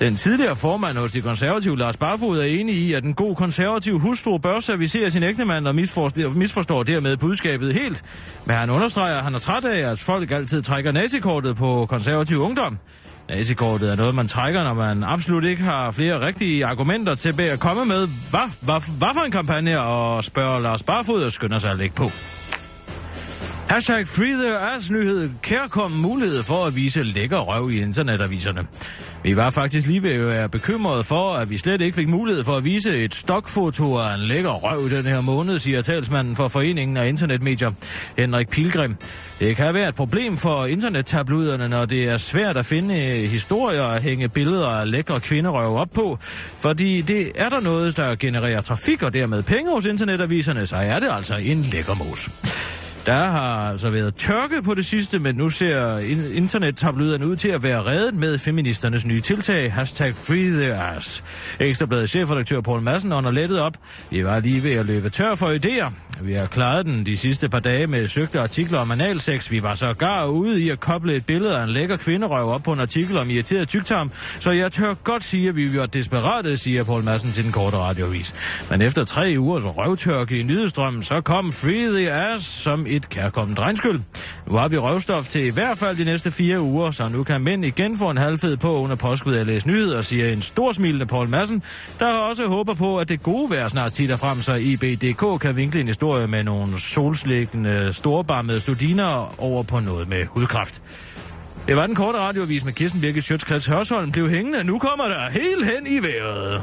Den tidligere formand hos de konservative, Lars Barfod, er enig i, at en god konservativ hustru bør servicere sin ægtemand og misforstår, misforstår dermed budskabet helt. Men han understreger, at han er træt af, at folk altid trækker nazikortet på konservativ ungdom. Nazikortet er noget, man trækker, når man absolut ikke har flere rigtige argumenter til at komme med. Hvad, hvad, hvad for en kampagne? Og spørger Lars Barfod og skynder sig at lægge på. Hashtag Free the Ass nyhed kærkom mulighed for at vise lækker røv i internetaviserne. Vi var faktisk lige ved at være bekymrede for, at vi slet ikke fik mulighed for at vise et stokfoto af en lækker røv den her måned, siger talsmanden for Foreningen af Internetmedier, Henrik Pilgrim. Det kan være et problem for internettabloiderne, når det er svært at finde øh, historier og hænge billeder af lækre kvinderøv op på, fordi det er der noget, der genererer trafik og dermed penge hos internetaviserne, så er det altså en lækker mos. Der har altså været tørke på det sidste, men nu ser internettabloiderne ud til at være reddet med feministernes nye tiltag. Hashtag free the ass. Ekstrabladet chefredaktør Poul Madsen ånder lettet op. Vi var lige ved at løbe tør for idéer. Vi har klaret den de sidste par dage med søgte artikler om analsex. Vi var så gar ude i at koble et billede af en lækker kvinderøv op på en artikel om irriteret tygtarm. Så jeg tør godt sige, at vi var desperate, siger Poul Madsen til den korte radiovis. Men efter tre ugers røvtørke i nyhedsstrømmen, så kom Free the Ass som et kærkommet regnskyld. Nu har vi røvstof til i hvert fald de næste fire uger, så nu kan mænd igen få en halvfed på under påskud at læse nyheder, siger en storsmilende Paul Madsen, der også håber på, at det gode vejr snart titter frem, så IBDK kan vinkle en historie med nogle solslæggende storbarmede studiner over på noget med hudkræft. Det var den korte radioavis med Kirsten Birgit Sjøtskreds Hørsholm blev hængende. Nu kommer der helt hen i vejret.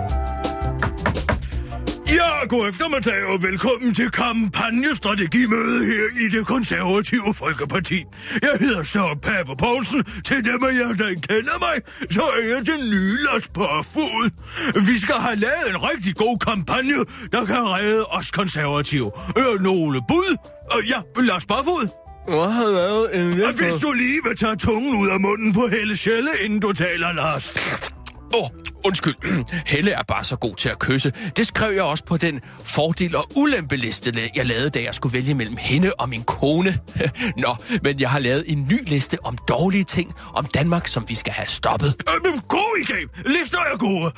Ja, god eftermiddag og velkommen til kampagnestrategimøde her i det konservative Folkeparti. Jeg hedder Søren Pape Poulsen. Til dem af jer, der ikke kender mig, så er jeg den nye Lars Barfod. Vi skal have lavet en rigtig god kampagne, der kan redde os konservative. Øh, nogle bud? Øh, ja, Lars Barfod. Jeg har lavet en Og hvis du lige vil tage tungen ud af munden på Helle Schelle, inden du taler, Lars. Åh, oh, undskyld. Helle er bare så god til at kysse. Det skrev jeg også på den fordel- og ulempeliste, jeg lavede, da jeg skulle vælge mellem hende og min kone. Nå, men jeg har lavet en ny liste om dårlige ting om Danmark, som vi skal have stoppet. Øh, god idé! Lister er gode.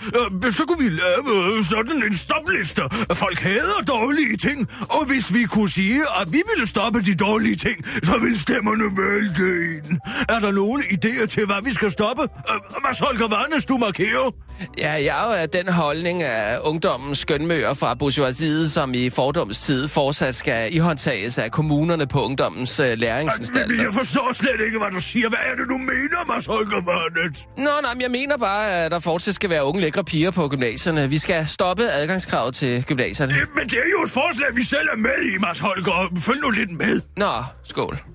Øh, så kunne vi lave øh, sådan en stopliste. Folk hader dårlige ting, og hvis vi kunne sige, at vi ville stoppe de dårlige ting, så ville stemmerne vælte ind. Er der nogen idéer til, hvad vi skal stoppe? Øh, hvad Holger Varnes, du markerer Ja, jeg er jo den holdning af ungdommens skønmøger fra bourgeoisiet, som i fordomstid fortsat skal ihåndtages af kommunerne på ungdommens uh, læringsanstalter. Men jeg forstår slet ikke, hvad du siger. Hvad er det, du mener, Mads Holger Varnet? Nå, nej, men jeg mener bare, at der fortsat skal være unge lækre piger på gymnasierne. Vi skal stoppe adgangskravet til gymnasierne. Men det er jo et forslag, vi selv er med i, Mads Holger. Følg nu lidt med. Nå, skål.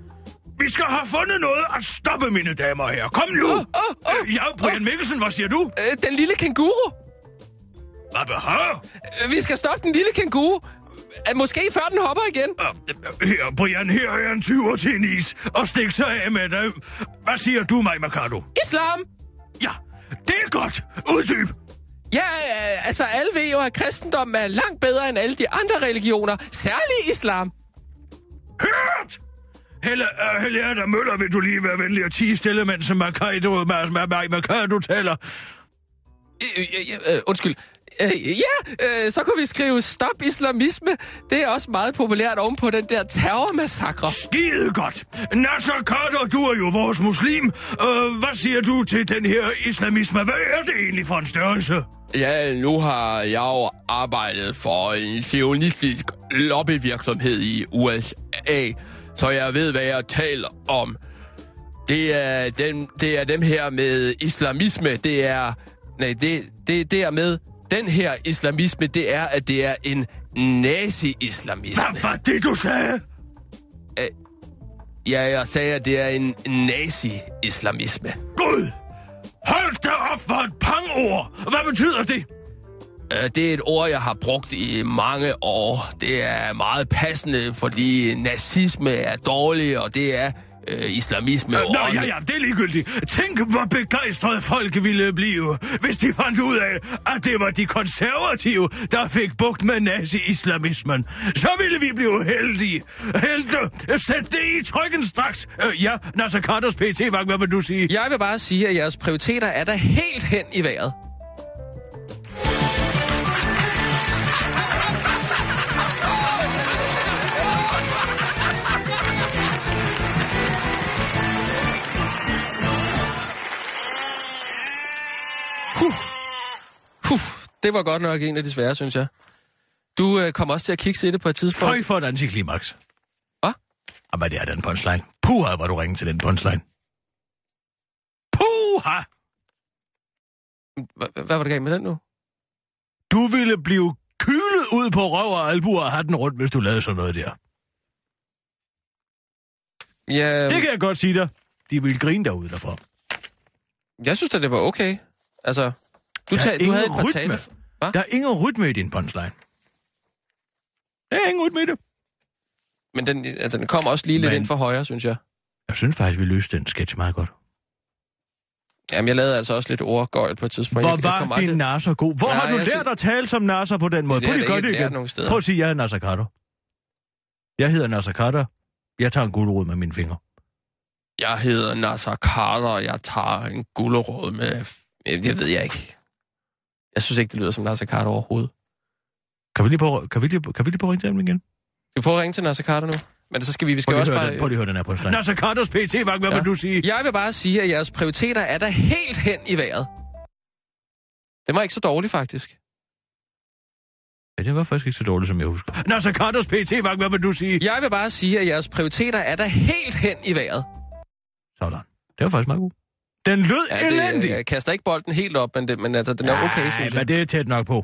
Vi skal have fundet noget at stoppe, mine damer her. Kom nu! Oh, oh, oh, ja, Brian oh. Mikkelsen, hvad siger du? Øh, den lille kenguru. Hvad behøver? Øh, vi skal stoppe den lille kenguru. Måske før den hopper igen. Uh, her, Brian, her er en 20 til en is. Og stik sig af med det. Hvad siger du, mig, Mercado? Islam. Ja, det er godt. Uddyb. Ja, altså alle ved jo, at kristendom er langt bedre end alle de andre religioner. Særligt islam. Helle, uh, Helle der Møller, vil du lige være venlig at tige stille, mens Mercado, Mercado taler? Øh, øh, øh, undskyld. Øh, ja, øh, så kunne vi skrive stop islamisme. Det er også meget populært oven på den der terrormassakre. Skide godt. Nasser Carter, du er jo vores muslim. Øh, hvad siger du til den her islamisme? Hvad er det egentlig for en størrelse? Ja, nu har jeg jo arbejdet for en sionistisk lobbyvirksomhed i USA så jeg ved, hvad jeg taler om. Det er dem, det er dem her med islamisme. Det er... Nej, det, det, det er med den her islamisme, det er, at det er en nazi-islamisme. Hvad var det, du sagde? Æ, ja, jeg sagde, at det er en nazi-islamisme. Gud! Hold da op for et pangord! Hvad betyder det? Øh, det er et ord, jeg har brugt i mange år. Det er meget passende, fordi nazisme er dårlig, og det er øh, islamisme. Øh, nå, ja, ja, det er ligegyldigt. Tænk, hvor begejstrede folk ville blive, hvis de fandt ud af, at det var de konservative, der fik bugt med nazi-islamismen. Så ville vi blive heldige. Helte, sæt det i trykken straks. Øh, ja, Nasser Carters pt hvad vil du sige? Jeg vil bare sige, at jeres prioriteter er der helt hen i vejret. Puh, det var godt nok en af de svære, synes jeg. Du øh, kom også til at kigge til det på et tidspunkt. Føj for et antiklimaks. Hvad? Jamen, det er den punchline. Puh, hvor du ringe til den punchline. Uha! Hva- Hvad var det galt med den nu? Du ville blive kylet ud på røv og albuer og have den rundt, hvis du lavede sådan noget der. Ja, Det kan jeg godt sige dig. De ville grine derude derfor. jeg synes da, det var okay. Altså, du, Der er tag, du havde et par rytme. tale... Hva? Der er ingen rytme i din punchline. Der er ingen rytme i det. Men den, altså, den kommer også lige lidt Men- ind for højre, synes jeg. Jeg synes faktisk, vi løste den sketch meget godt. Jamen, jeg lavede altså også lidt ordgøjl på et tidspunkt. Hvor jeg, jeg var din aldrig- nasser god? Hvor Nej, har du jeg lært at tale som nasser på den måde? Det Prøv lige jeg ikke det igen. Prøv at sige, jeg er Nasser Carter. Jeg hedder Nasser Carter. Jeg tager en guldrod med mine fingre. Jeg hedder Nasser Carter, og jeg tager en gulderråd med... Det ved jeg ikke. Jeg synes ikke, det lyder som Nasser Carter overhovedet. Kan vi lige prøve, kan vi lige, kan vi lige prøve at ringe til dem igen? Skal vi prøve at ringe til Nasser Carter nu? Men så skal vi, vi skal Prøv også bare... den, prøv lige høre den her på Nasser Carters PT-vagt, hvad Ja. vil du sige? Jeg vil bare sige, at jeres prioriteter er der helt hen i vejret. Det var ikke så dårligt, faktisk. Ja, det var faktisk ikke så dårligt, som jeg husker. Nasser Carters PT-vagt, hvad vil du sige? Jeg vil bare sige, at jeres prioriteter er der helt hen i vejret. Sådan. Det var faktisk meget god. Den lød Ja, det, elendig. jeg kaster ikke bolden helt op, men, det, men altså, den er okay, synes jeg. men det er tæt nok på.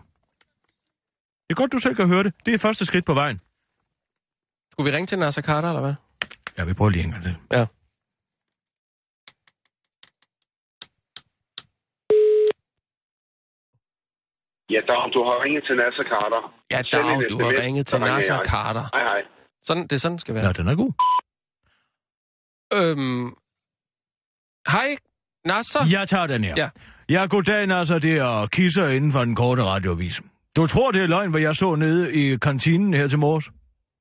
Det er godt, du selv kan høre det. Det er første skridt på vejen. Skulle vi ringe til Nasser Carter, eller hvad? Ja, vi prøver lige en gang til. Ja. Ja, Dag, du har ringet til Nasser Carter. Ja, Dag, du har ringet så til Nasser. Carter. Hej, hej. Sådan, det er sådan, det skal være. Ja, den er god. Øhm, hej, Nasser. Jeg tager den her. Ja. Ja, goddag, Nasser. Det er kisser inden for den korte radioavis. Du tror, det er løgn, hvad jeg så nede i kantinen her til morges?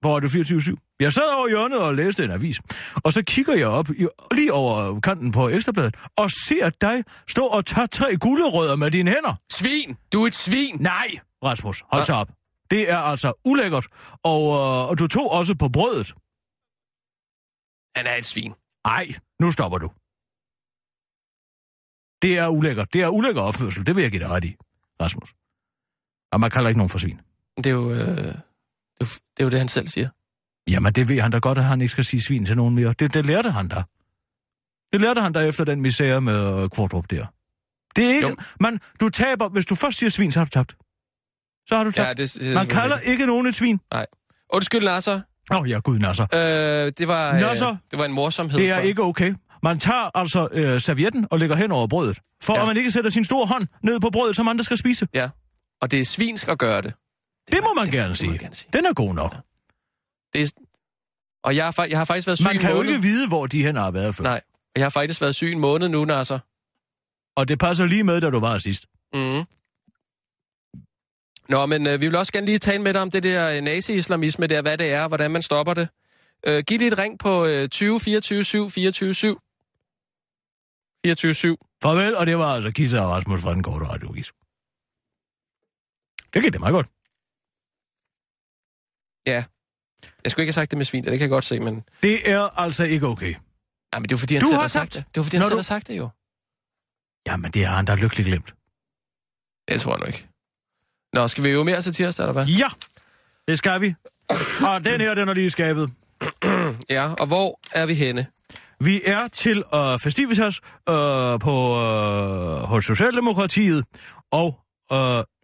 På Radio 24 Jeg sad over hjørnet og læste en avis. Og så kigger jeg op i, lige over kanten på Ekstrabladet og ser dig stå og tage tre gulerødder med dine hænder. Svin! Du er et svin! Nej, Rasmus, hold så op. Det er altså ulækkert. Og, øh, og du tog også på brødet. Han er et svin. Ej, nu stopper du. Det er ulækkert. Det er ulækker opførsel. Det vil jeg give dig ret i, Rasmus. Og man kalder ikke nogen for svin. Det er jo, øh, det, er jo, det er jo det, han selv siger. Jamen, det ved han da godt, at han ikke skal sige svin til nogen mere. Det, det lærte han da. Det lærte han da efter den misære med øh, Kvartrup der. Det er ikke... Jo. Man, du taber... Hvis du først siger svin, så har du tabt. Så har du tabt. Ja, det, det, man kalder ikke nogen et svin. Undskyld, Nasser. Åh, oh, ja, gud, Nasser. Øh, det, var, Nasser. øh, det var en morsomhed. Det er for- ikke okay. Man tager altså øh, servietten og lægger hen over brødet, for Ja. ja. at man ikke sætter sin store hånd ned på brødet, som andre skal spise. Ja, og det er svinsk at gøre det. Det må man, det- gerne, det må sige. man gerne sige. Den er god nok. det er, og jeg har, jeg har faktisk været syg Man kan jo ikke vide, hvor de hen har været før. Nej, jeg har faktisk været syg en måned nu, Nasser. Og det passer lige med, da du var sidst. Mm. Nå, men øh, vi vil også gerne lige tale med dig om det der øh, nazi-islamisme der, hvad det er, hvordan man stopper det. Øh, giv lige et ring på øh, 20 24 7 24 7. 24 7. Farvel, og det var altså Kisa og Rasmus fra den korte radiovis. Det gik det meget godt. Ja. Jeg skulle ikke have sagt det med svin, det kan jeg godt se, men... Det er altså ikke okay. Ja, men det var fordi, han Du selv har har sagt det. Det var fordi, han Når selv du- har sagt det jo. Jamen, det har han da lykkeligt glemt. Det tror jeg nu ikke. Nå, skal vi øve mere til tirsdag, eller hvad? Ja, det skal vi. Og den her, den er lige skabet. Ja, og hvor er vi henne? Vi er til uh, Festivitas uh, på, uh, hos Socialdemokratiet, og... Uh,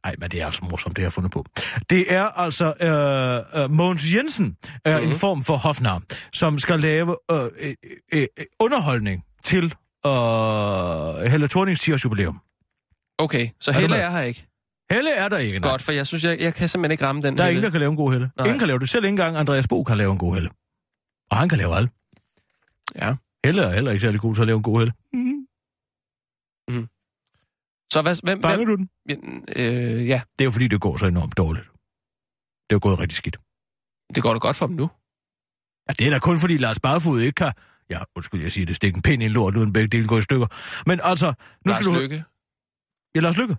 ej, men det er altså morsomt, det jeg har fundet på. Det er altså uh, uh, Mogens Jensen, er mm-hmm. en form for hofnar, som skal lave uh, uh, uh, underholdning til uh, Helle Thornings 10 års jubilæum. Okay, så Helle er her ikke. Helle er der ikke, nej. Godt, for jeg synes, jeg, jeg kan simpelthen ikke ramme den Der er Helle. ingen, der kan lave en god Helle. Nej. Ingen kan lave det. Selv ikke engang Andreas Bo kan lave en god Helle. Og han kan lave alt. Ja. Helle er heller ikke særlig god til at lave en god Helle. Mm. Så hvad, hvem, Fanger hvem, du den? øh, ja, Det er jo fordi, det går så enormt dårligt. Det er jo gået rigtig skidt. det går da godt for dem nu. Ja, det er da kun fordi Lars Barfod ikke kan... Ja, undskyld, jeg siger det. Stikke en pind i en lort, uden begge dele går i stykker. Men altså... Nu Lars skal du... Lykke. Ja, Lars Lykke.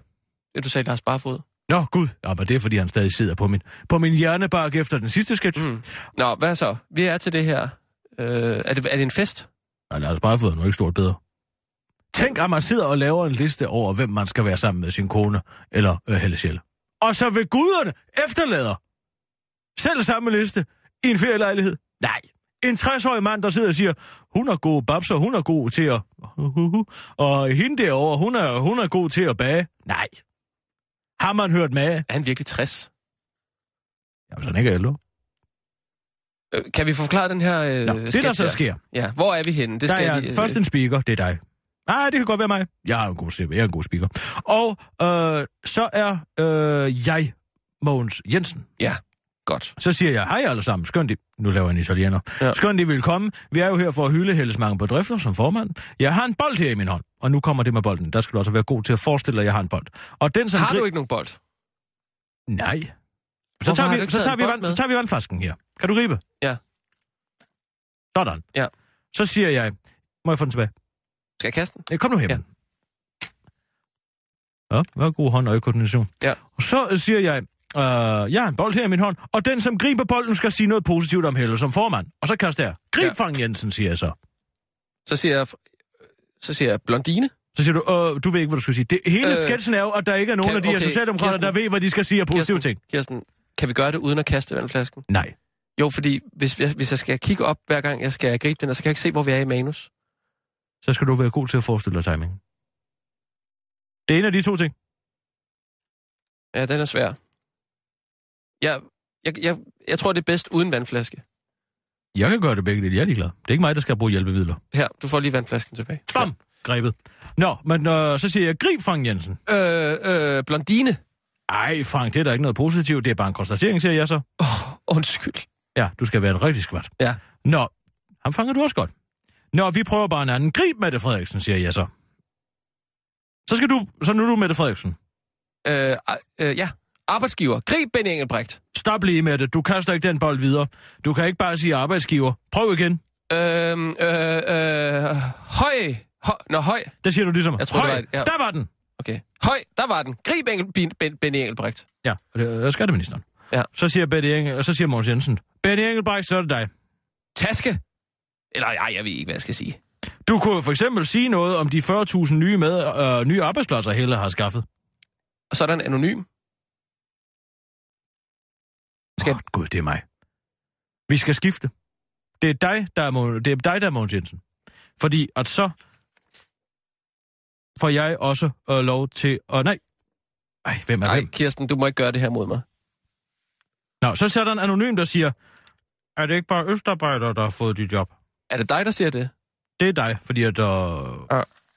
Ja, du sagde Lars Barfod. Nå, gud. Ja, men det er fordi, han stadig sidder på min, på min hjernebark efter den sidste sketch. Mm. Mm. Nå, hvad så? Vi er til det her. Øh, er, det, er det en fest? Nej, Lars Barfod er nu ikke stort bedre. Tænk, at man sidder og laver en liste over, hvem man skal være sammen med sin kone eller øh, Helle Sjæl. Og så vil guderne efterlader selv samme liste i en ferielejlighed. Nej, En 60-årig mand, der sidder og siger, hun er god babser, hun er god til at... Og hende derovre, hun er, hun er god til at bage. Nej. Har man hørt med? Er han virkelig 60? Jamen, så er han ikke ældre. Øh, kan vi få forklaret den her øh, Nå, det der så sker, Ja, hvor er vi henne? Det der skal er jeg lige, først en speaker, det er dig. Nej, det kan godt være mig. Jeg er en god, jeg er en god speaker. Og øh, så er øh, jeg Mogens Jensen. Ja, godt. Så siger jeg, hej alle sammen, skønt I... Nu laver jeg en italiener. Ja. Skønt I vil komme. Vi er jo her for at hylde Helles mange bedrifter som formand. Jeg har en bold her i min hånd, og nu kommer det med bolden. Der skal du også være god til at forestille dig, at jeg har en bold. Og den, som Har du ikke nogen bold? Nej. Så tager, vi, så, tager vi vand, så tager vi vandflasken her. Kan du gribe? Ja. Sådan. Ja. Så siger jeg, må jeg få den tilbage? Skal jeg kaste den? Kom nu hjem. Ja. Ja. Er god hånd- og øjekoordination. Ja. Og så øh, siger jeg, øh, jeg har en bold her i min hånd, og den, som griber bolden, skal sige noget positivt om Helle som formand. Og så kaster jeg, grib Ja. Frank Jensen, siger jeg så. Så siger jeg, så siger jeg blondine. Så siger du, øh, du ved ikke, hvad du skal sige. Det, hele Øh, sketchen er jo, at der ikke er nogen kan- af de her okay, socialdemokrater, Kirsten. der ved, hvad de skal sige af positive Kirsten, ting. Kirsten, kan vi gøre det uden at kaste vandflasken? Nej. Jo, fordi hvis, jeg- hvis jeg skal kigge op, hver gang jeg skal gribe den, så kan jeg ikke se, hvor vi er i manus. Så skal du være god til at forestille dig timingen. Det er en af de to ting. Ja, den er svær. Jeg, jeg, jeg, jeg tror, det er bedst uden vandflaske. Jeg kan gøre det begge dele. Jeg er ligeglad. Det er ikke mig, der skal bruge hjælpemidler. Her, du får lige vandflasken tilbage. Bam! Grebet. Nå, men øh, så siger jeg, grib Frank Jensen. Øh, øh, blondine. Ej, Frank, det er da ikke noget positivt. Det er bare en konstatering, siger jeg så. Åh, oh, undskyld. Ja, du skal være et rigtig skvat. Ja. Nå, ham fanger du også godt. Nå, vi prøver bare en anden. Grib Mette Frederiksen, siger jeg så. Så skal du, så nu er du Mette Frederiksen. Øh, øh, ja, arbejdsgiver. Grib Benny Engelbrecht. Stop lige med det. Du kaster ikke den bold videre. Du kan ikke bare sige arbejdsgiver. Prøv igen. Øh, øh, øh, høj. høj. Nå, høj. Det siger du ligesom. Jeg tror, det Høj, var et- ja. der var den. Okay. Høj, der var den. Grib Engel, ben, ben, Benny Engelbrecht. Ja, og det er skatteministeren. Ja. Så siger Betty Engel, og så siger Mogens Jensen, Betty Engelbrecht, så er det dig. Taske. Eller, ej, jeg ved ikke, hvad jeg skal sige. Du kunne for eksempel sige noget om de 40.000 nye, med, øh, nye arbejdspladser, Helle har skaffet. Og så er der en anonym. Skal- oh, Gud, det er mig. Vi skal skifte. Det er dig, der er, Mo- det er dig, der er Mogens Jensen. Fordi at så får jeg også øh, lov til... Og nej. Ej, hvem er Nej, hvem? Kirsten, du må ikke gøre det her mod mig. Nå, så ser der en anonym, der siger, er det ikke bare østarbejdere, der har fået dit job? Er det dig, der siger det? Det er dig, fordi at... Øh...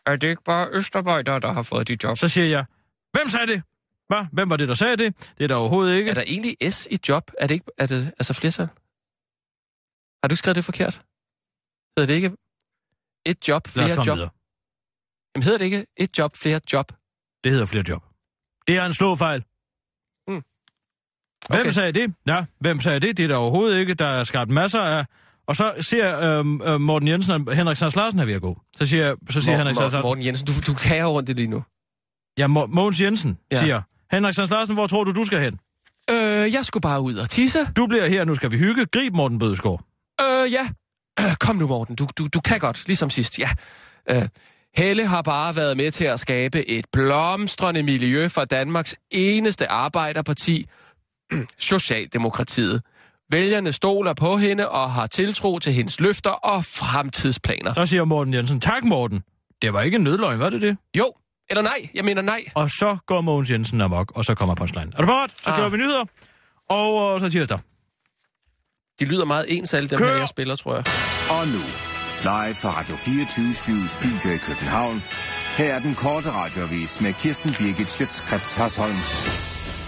Er det ikke bare østarbejdere, der har fået dit job? Så siger jeg, hvem sagde det? Hvad? Hvem var det, der sagde det? Det er der overhovedet ikke. Er der egentlig S i job? Er det ikke er det, altså flertal? Har du skrevet det forkert? Hedder det ikke et job, Lad os flere komme job? videre. Jamen hedder det ikke et job, flere job? Det hedder flere job. Det er en slåfejl. Mm. Hvem Okay. sagde det? Ja, hvem sagde det? Det er der overhovedet ikke. Der er skabt masser af... Og så ser øhm, øh, Morten Jensen og Henrik Sands Larsen er ved at gå. Så siger, så siger Henrik Sands Morten, Larsen... Morten Jensen, du, du kager rundt det lige nu. Ja, Mo- Mogens Jensen Ja. siger... Henrik Sands Larsen, hvor tror du, du skal hen? Øh, jeg skulle bare ud og tisse. Du bliver her, nu skal vi hygge. Grib Morten Bødskov. Øh, ja. Øh, kom nu, Morten. Du, du, du kan godt, ligesom sidst. Ja. Øh, Helle har bare været med til at skabe et blomstrende miljø for Danmarks eneste arbejderparti, Socialdemokratiet. Vælgerne stoler på hende og har tiltro til hendes løfter og fremtidsplaner. Så siger Morten Jensen, tak Morten. Det var ikke en nødløgn, var det det? Jo, eller nej. Jeg mener nej. Og så går Mogens Jensen amok, og så kommer punchline. Er du parat? Så Ah. kører vi nyheder. Og øh, så tirsdag. De lyder meget ens, alle dem Kør! her, jeg spiller, tror jeg. Og nu, live fra Radio 24 Studio i København. Her er den korte radiovis med Kirsten Birgit Schøtzgrads Hasholm.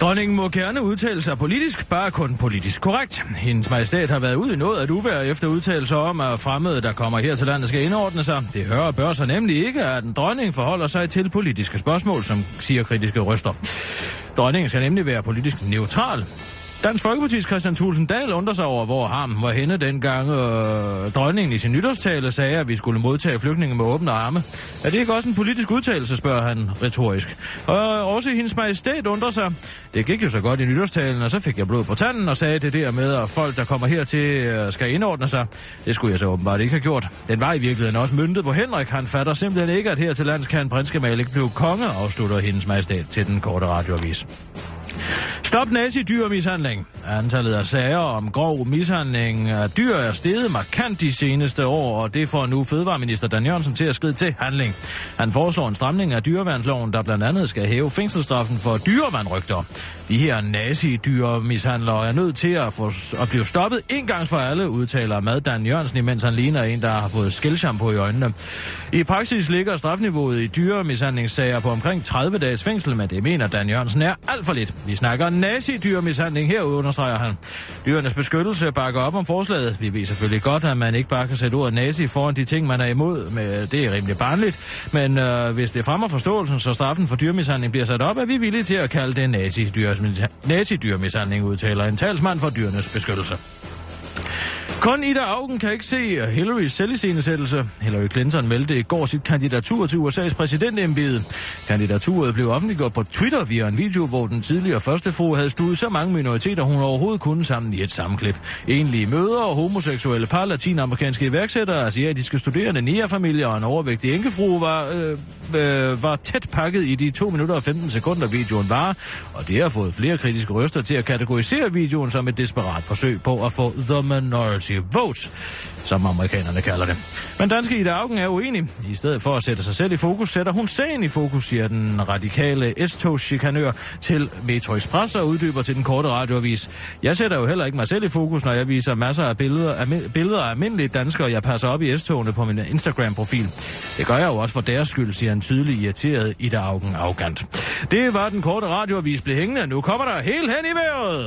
Dronningen må gerne udtale sig politisk, bare kun politisk korrekt. Hendes majestæt har været ude i noget at uvær efter udtalelser om, at fremmede, der kommer her til landet, skal indordne sig. Det hører bør sig nemlig ikke, at en dronning forholder sig til politiske spørgsmål, som siger kritiske røster. Dronningen skal nemlig være politisk neutral. Dansk Folkeparti's Christian Thulsen Dahl undrer sig over, hvor ham var henne dengang øh, dronningen i sin nytårstale sagde, at vi skulle modtage flygtninge med åbne arme. Er det ikke også en politisk udtalelse, spørger han retorisk. Og også hendes majestæt undrer sig. Det gik jo så godt i nytårstalen, og så fik jeg blod på tanden og sagde det der med, at folk, der kommer hertil, øh, skal indordne sig. Det skulle jeg så åbenbart ikke have gjort. Den var i virkeligheden også myndet på Henrik. Han fatter simpelthen ikke, at her til lands kan en prinskemal ikke blive konge, afslutter hendes majestæt til den korte radioavis. Stop nazi-dyrmishandling. Antallet af sager om grov mishandling af dyr er steget markant de seneste år, og det får nu Fødevareminister Dan Jørgensen til at skride til handling. Han foreslår en stramning af dyreværnsloven, der blandt andet skal hæve fængselsstraffen for dyrevandrygter. De her nazi-dyremishandlere er nødt til at, få, at blive stoppet en gang for alle, udtaler Mad Dan Jørgensen, imens han ligner en, der har fået skældshampoo i øjnene. I praksis ligger strafniveauet i dyremishandlingssager på omkring 30 dages fængsel, men det mener Dan Jørgensen er alt for lidt. Vi snakker nazi-dyremishandling her, understreger han. Dyrenes beskyttelse bakker op om forslaget. Vi ved selvfølgelig godt, at man ikke bare kan sætte ordet nazi foran de ting, man er imod. Men det er rimelig barnligt. Men øh, hvis det fremmer forståelsen, så straffen for dyrmishandling bliver sat op, er vi villige til at kalde det nazi-dyrmishandling, udtaler en talsmand for dyrenes beskyttelse. Kun Ida Augen kan ikke se øh, Hillarys selviscenesættelse. Hillary Clinton meldte i går sit kandidatur til USA's præsidentembede. Kandidaturet blev offentliggjort på Twitter via en video, hvor den tidligere førstefru havde studet så mange minoriteter, hun overhovedet kunne sammen i et sammenklip. Enlige møder, homoseksuelle par, latinamerikanske iværksættere, asiatiske studerende, nære og en overvægtig enkefru var, øh, øh, var tæt pakket i de 2 minutter og 15 sekunder, videoen var, og det har fået flere kritiske røster til at kategorisere videoen som et desperat forsøg på at få The Minority Vote, som amerikanerne kalder det. Men danske Ida Augen er uenig. I stedet for at sætte sig selv i fokus, sætter hun sagen i fokus, siger den radikale s chikanør til Metro Express og uddyber til den korte radioavis. Jeg sætter jo heller ikke mig selv i fokus, når jeg viser masser af billeder af, billeder af almindelige danskere, jeg passer op i S-togene på min Instagram-profil. Det gør jeg jo også for deres skyld, siger en tydelig irriteret Ida Augen arrogant. Det var den korte radioavis blev hængende. Nu kommer der helt hen i vejret.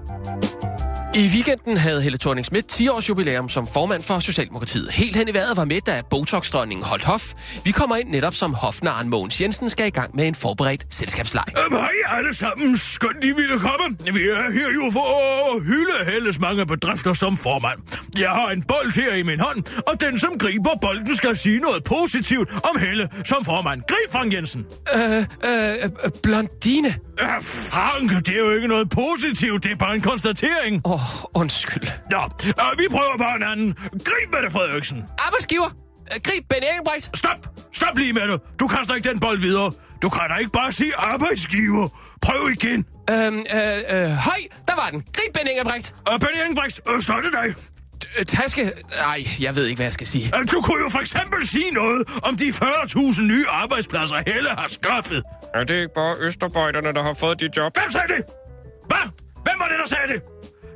I weekenden havde Helle thorning Schmidt 10 års jubilæum som formand for Socialdemokratiet. Helt hen i vejret var med, da Botox-dronningen holdt hof. Vi kommer ind netop som hofnaren Mogens Jensen skal i gang med en forberedt selskabsleg. Um, hej alle sammen. Skønt, I ville komme. Vi er her jo for at hylde Helles mange bedrifter som formand. Jeg har en bold her i min hånd, og den, som griber bolden, skal sige noget positivt om Helle som formand. Grib, Frank Jensen. Øh, øh, øh blondine. Ja, Frank, det er jo ikke noget positivt. Det er bare en konstatering. Åh, oh, undskyld. Nå, øh, vi prøver bare en anden. Grib med det, Frederiksen. Arbejdsgiver. Øh, grib Ben Engelbrecht. Stop. Stop lige med det. Du kaster ikke den bold videre. Du kan da ikke bare sige arbejdsgiver. Prøv igen. Øhm, øh, øh, høj, der var den. Grib Ben Engelbrecht. Uh, ben Engelbrecht, så er det dig. Øh, taske... Nej, jeg ved ikke, hvad jeg skal sige. Du kunne jo for eksempel sige noget om de 40.000 nye arbejdspladser, Helle har skaffet. Er det ikke bare Østerbøjderne, der har fået de job? Hvem sagde det? Hvad? Hvem var det, der sagde det?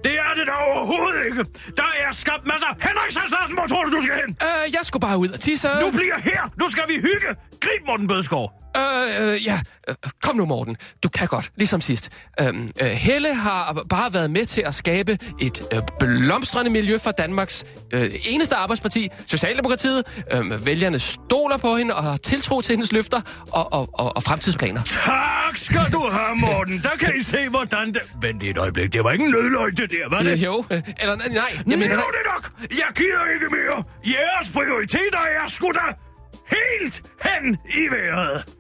Det er det da overhovedet ikke. Der er skabt masser. Henrik Sandslarsen, hvor tror du, du skal hen? Øh, jeg skulle bare ud og tisse. Nu bliver her. Nu skal vi hygge. Grib Morten Bødskov. Øh, øh, ja. Øh, kom nu, Morten. Du kan godt, ligesom sidst. Øhm, øh, Helle har bare været med til at skabe et øh, blomstrende miljø for Danmarks øh, eneste arbejdsparti, Socialdemokratiet. Øh, vælgerne stoler på hende og har tiltro til hendes løfter og, og, og, og fremtidsplaner. Tak skal du have, Morten. Der kan I se, hvordan det... Vent et øjeblik. Det var ikke en nødløg, der, var det? Øh, jo. Eller nej. Jeg mener, jo, det nok. Jeg gider ikke mere. Jeres prioriteter er sgu da helt hen i vejret.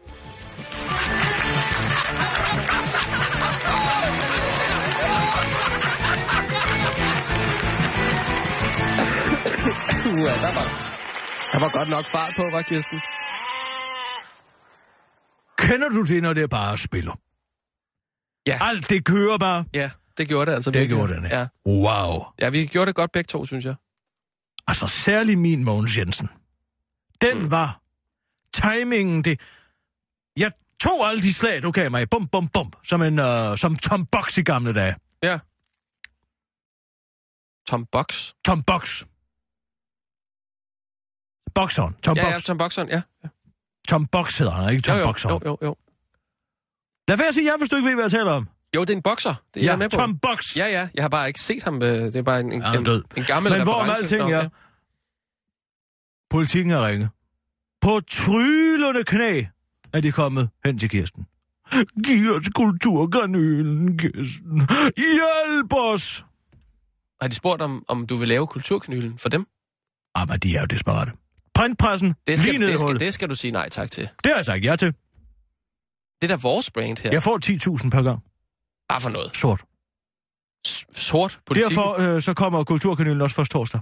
ja, der var, der var godt nok fart på, var Kirsten? Kender du det, når det bare spiller? Ja. Alt det kører bare? Ja, det gjorde det altså. Det gjorde det, ja. Wow. Ja, vi gjorde det godt begge to, synes jeg. Altså, særlig min Mogens Jensen. Den mm. var timingen, det... Jeg tog alle de slag, du gav mig, bum, bum, bum, som, en, uh, som Tom Box i gamle dage. Ja. Tom Box? Tom Box. Boxeren. Tom ja, Box. Ja, Tom Boxeren, ja. ja. Tom Box hedder han, ikke Tom jo, jo. Jo, jo, jo. Lad være at sige ja, hvis du ikke ved, hvad jeg taler om. Jo, det er en bokser. Det er ja, jeg med på. Tom Box. Ja, ja. Jeg har bare ikke set ham. Øh, det er bare en, en, ja, en, en gammel Men reference. hvor er alting, ja. Politikken har ringet. På tryllende knæ er de kommet hen til Kirsten. Giv os kulturkanylen, Kirsten. Hjælp os! Har de spurgt, om, om du vil lave kulturkanylen for dem? Ah, Jamen, de er jo desperate. Printpressen, det skal, det, skal, det skal du sige nej tak til. Det har jeg sagt ja til. Det er da vores brand her. Jeg får 10.000 per gang. Bare for noget. Sort. S- sort politik? Derfor øh, så kommer kulturkanylen også først torsdag.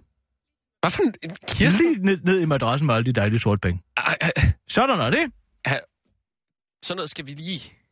Hvad for en Kirsten? Lige ned, ned i madrassen med alle de dejlige sorte penge. Ej. Sådan er det. Sådan noget skal vi lige...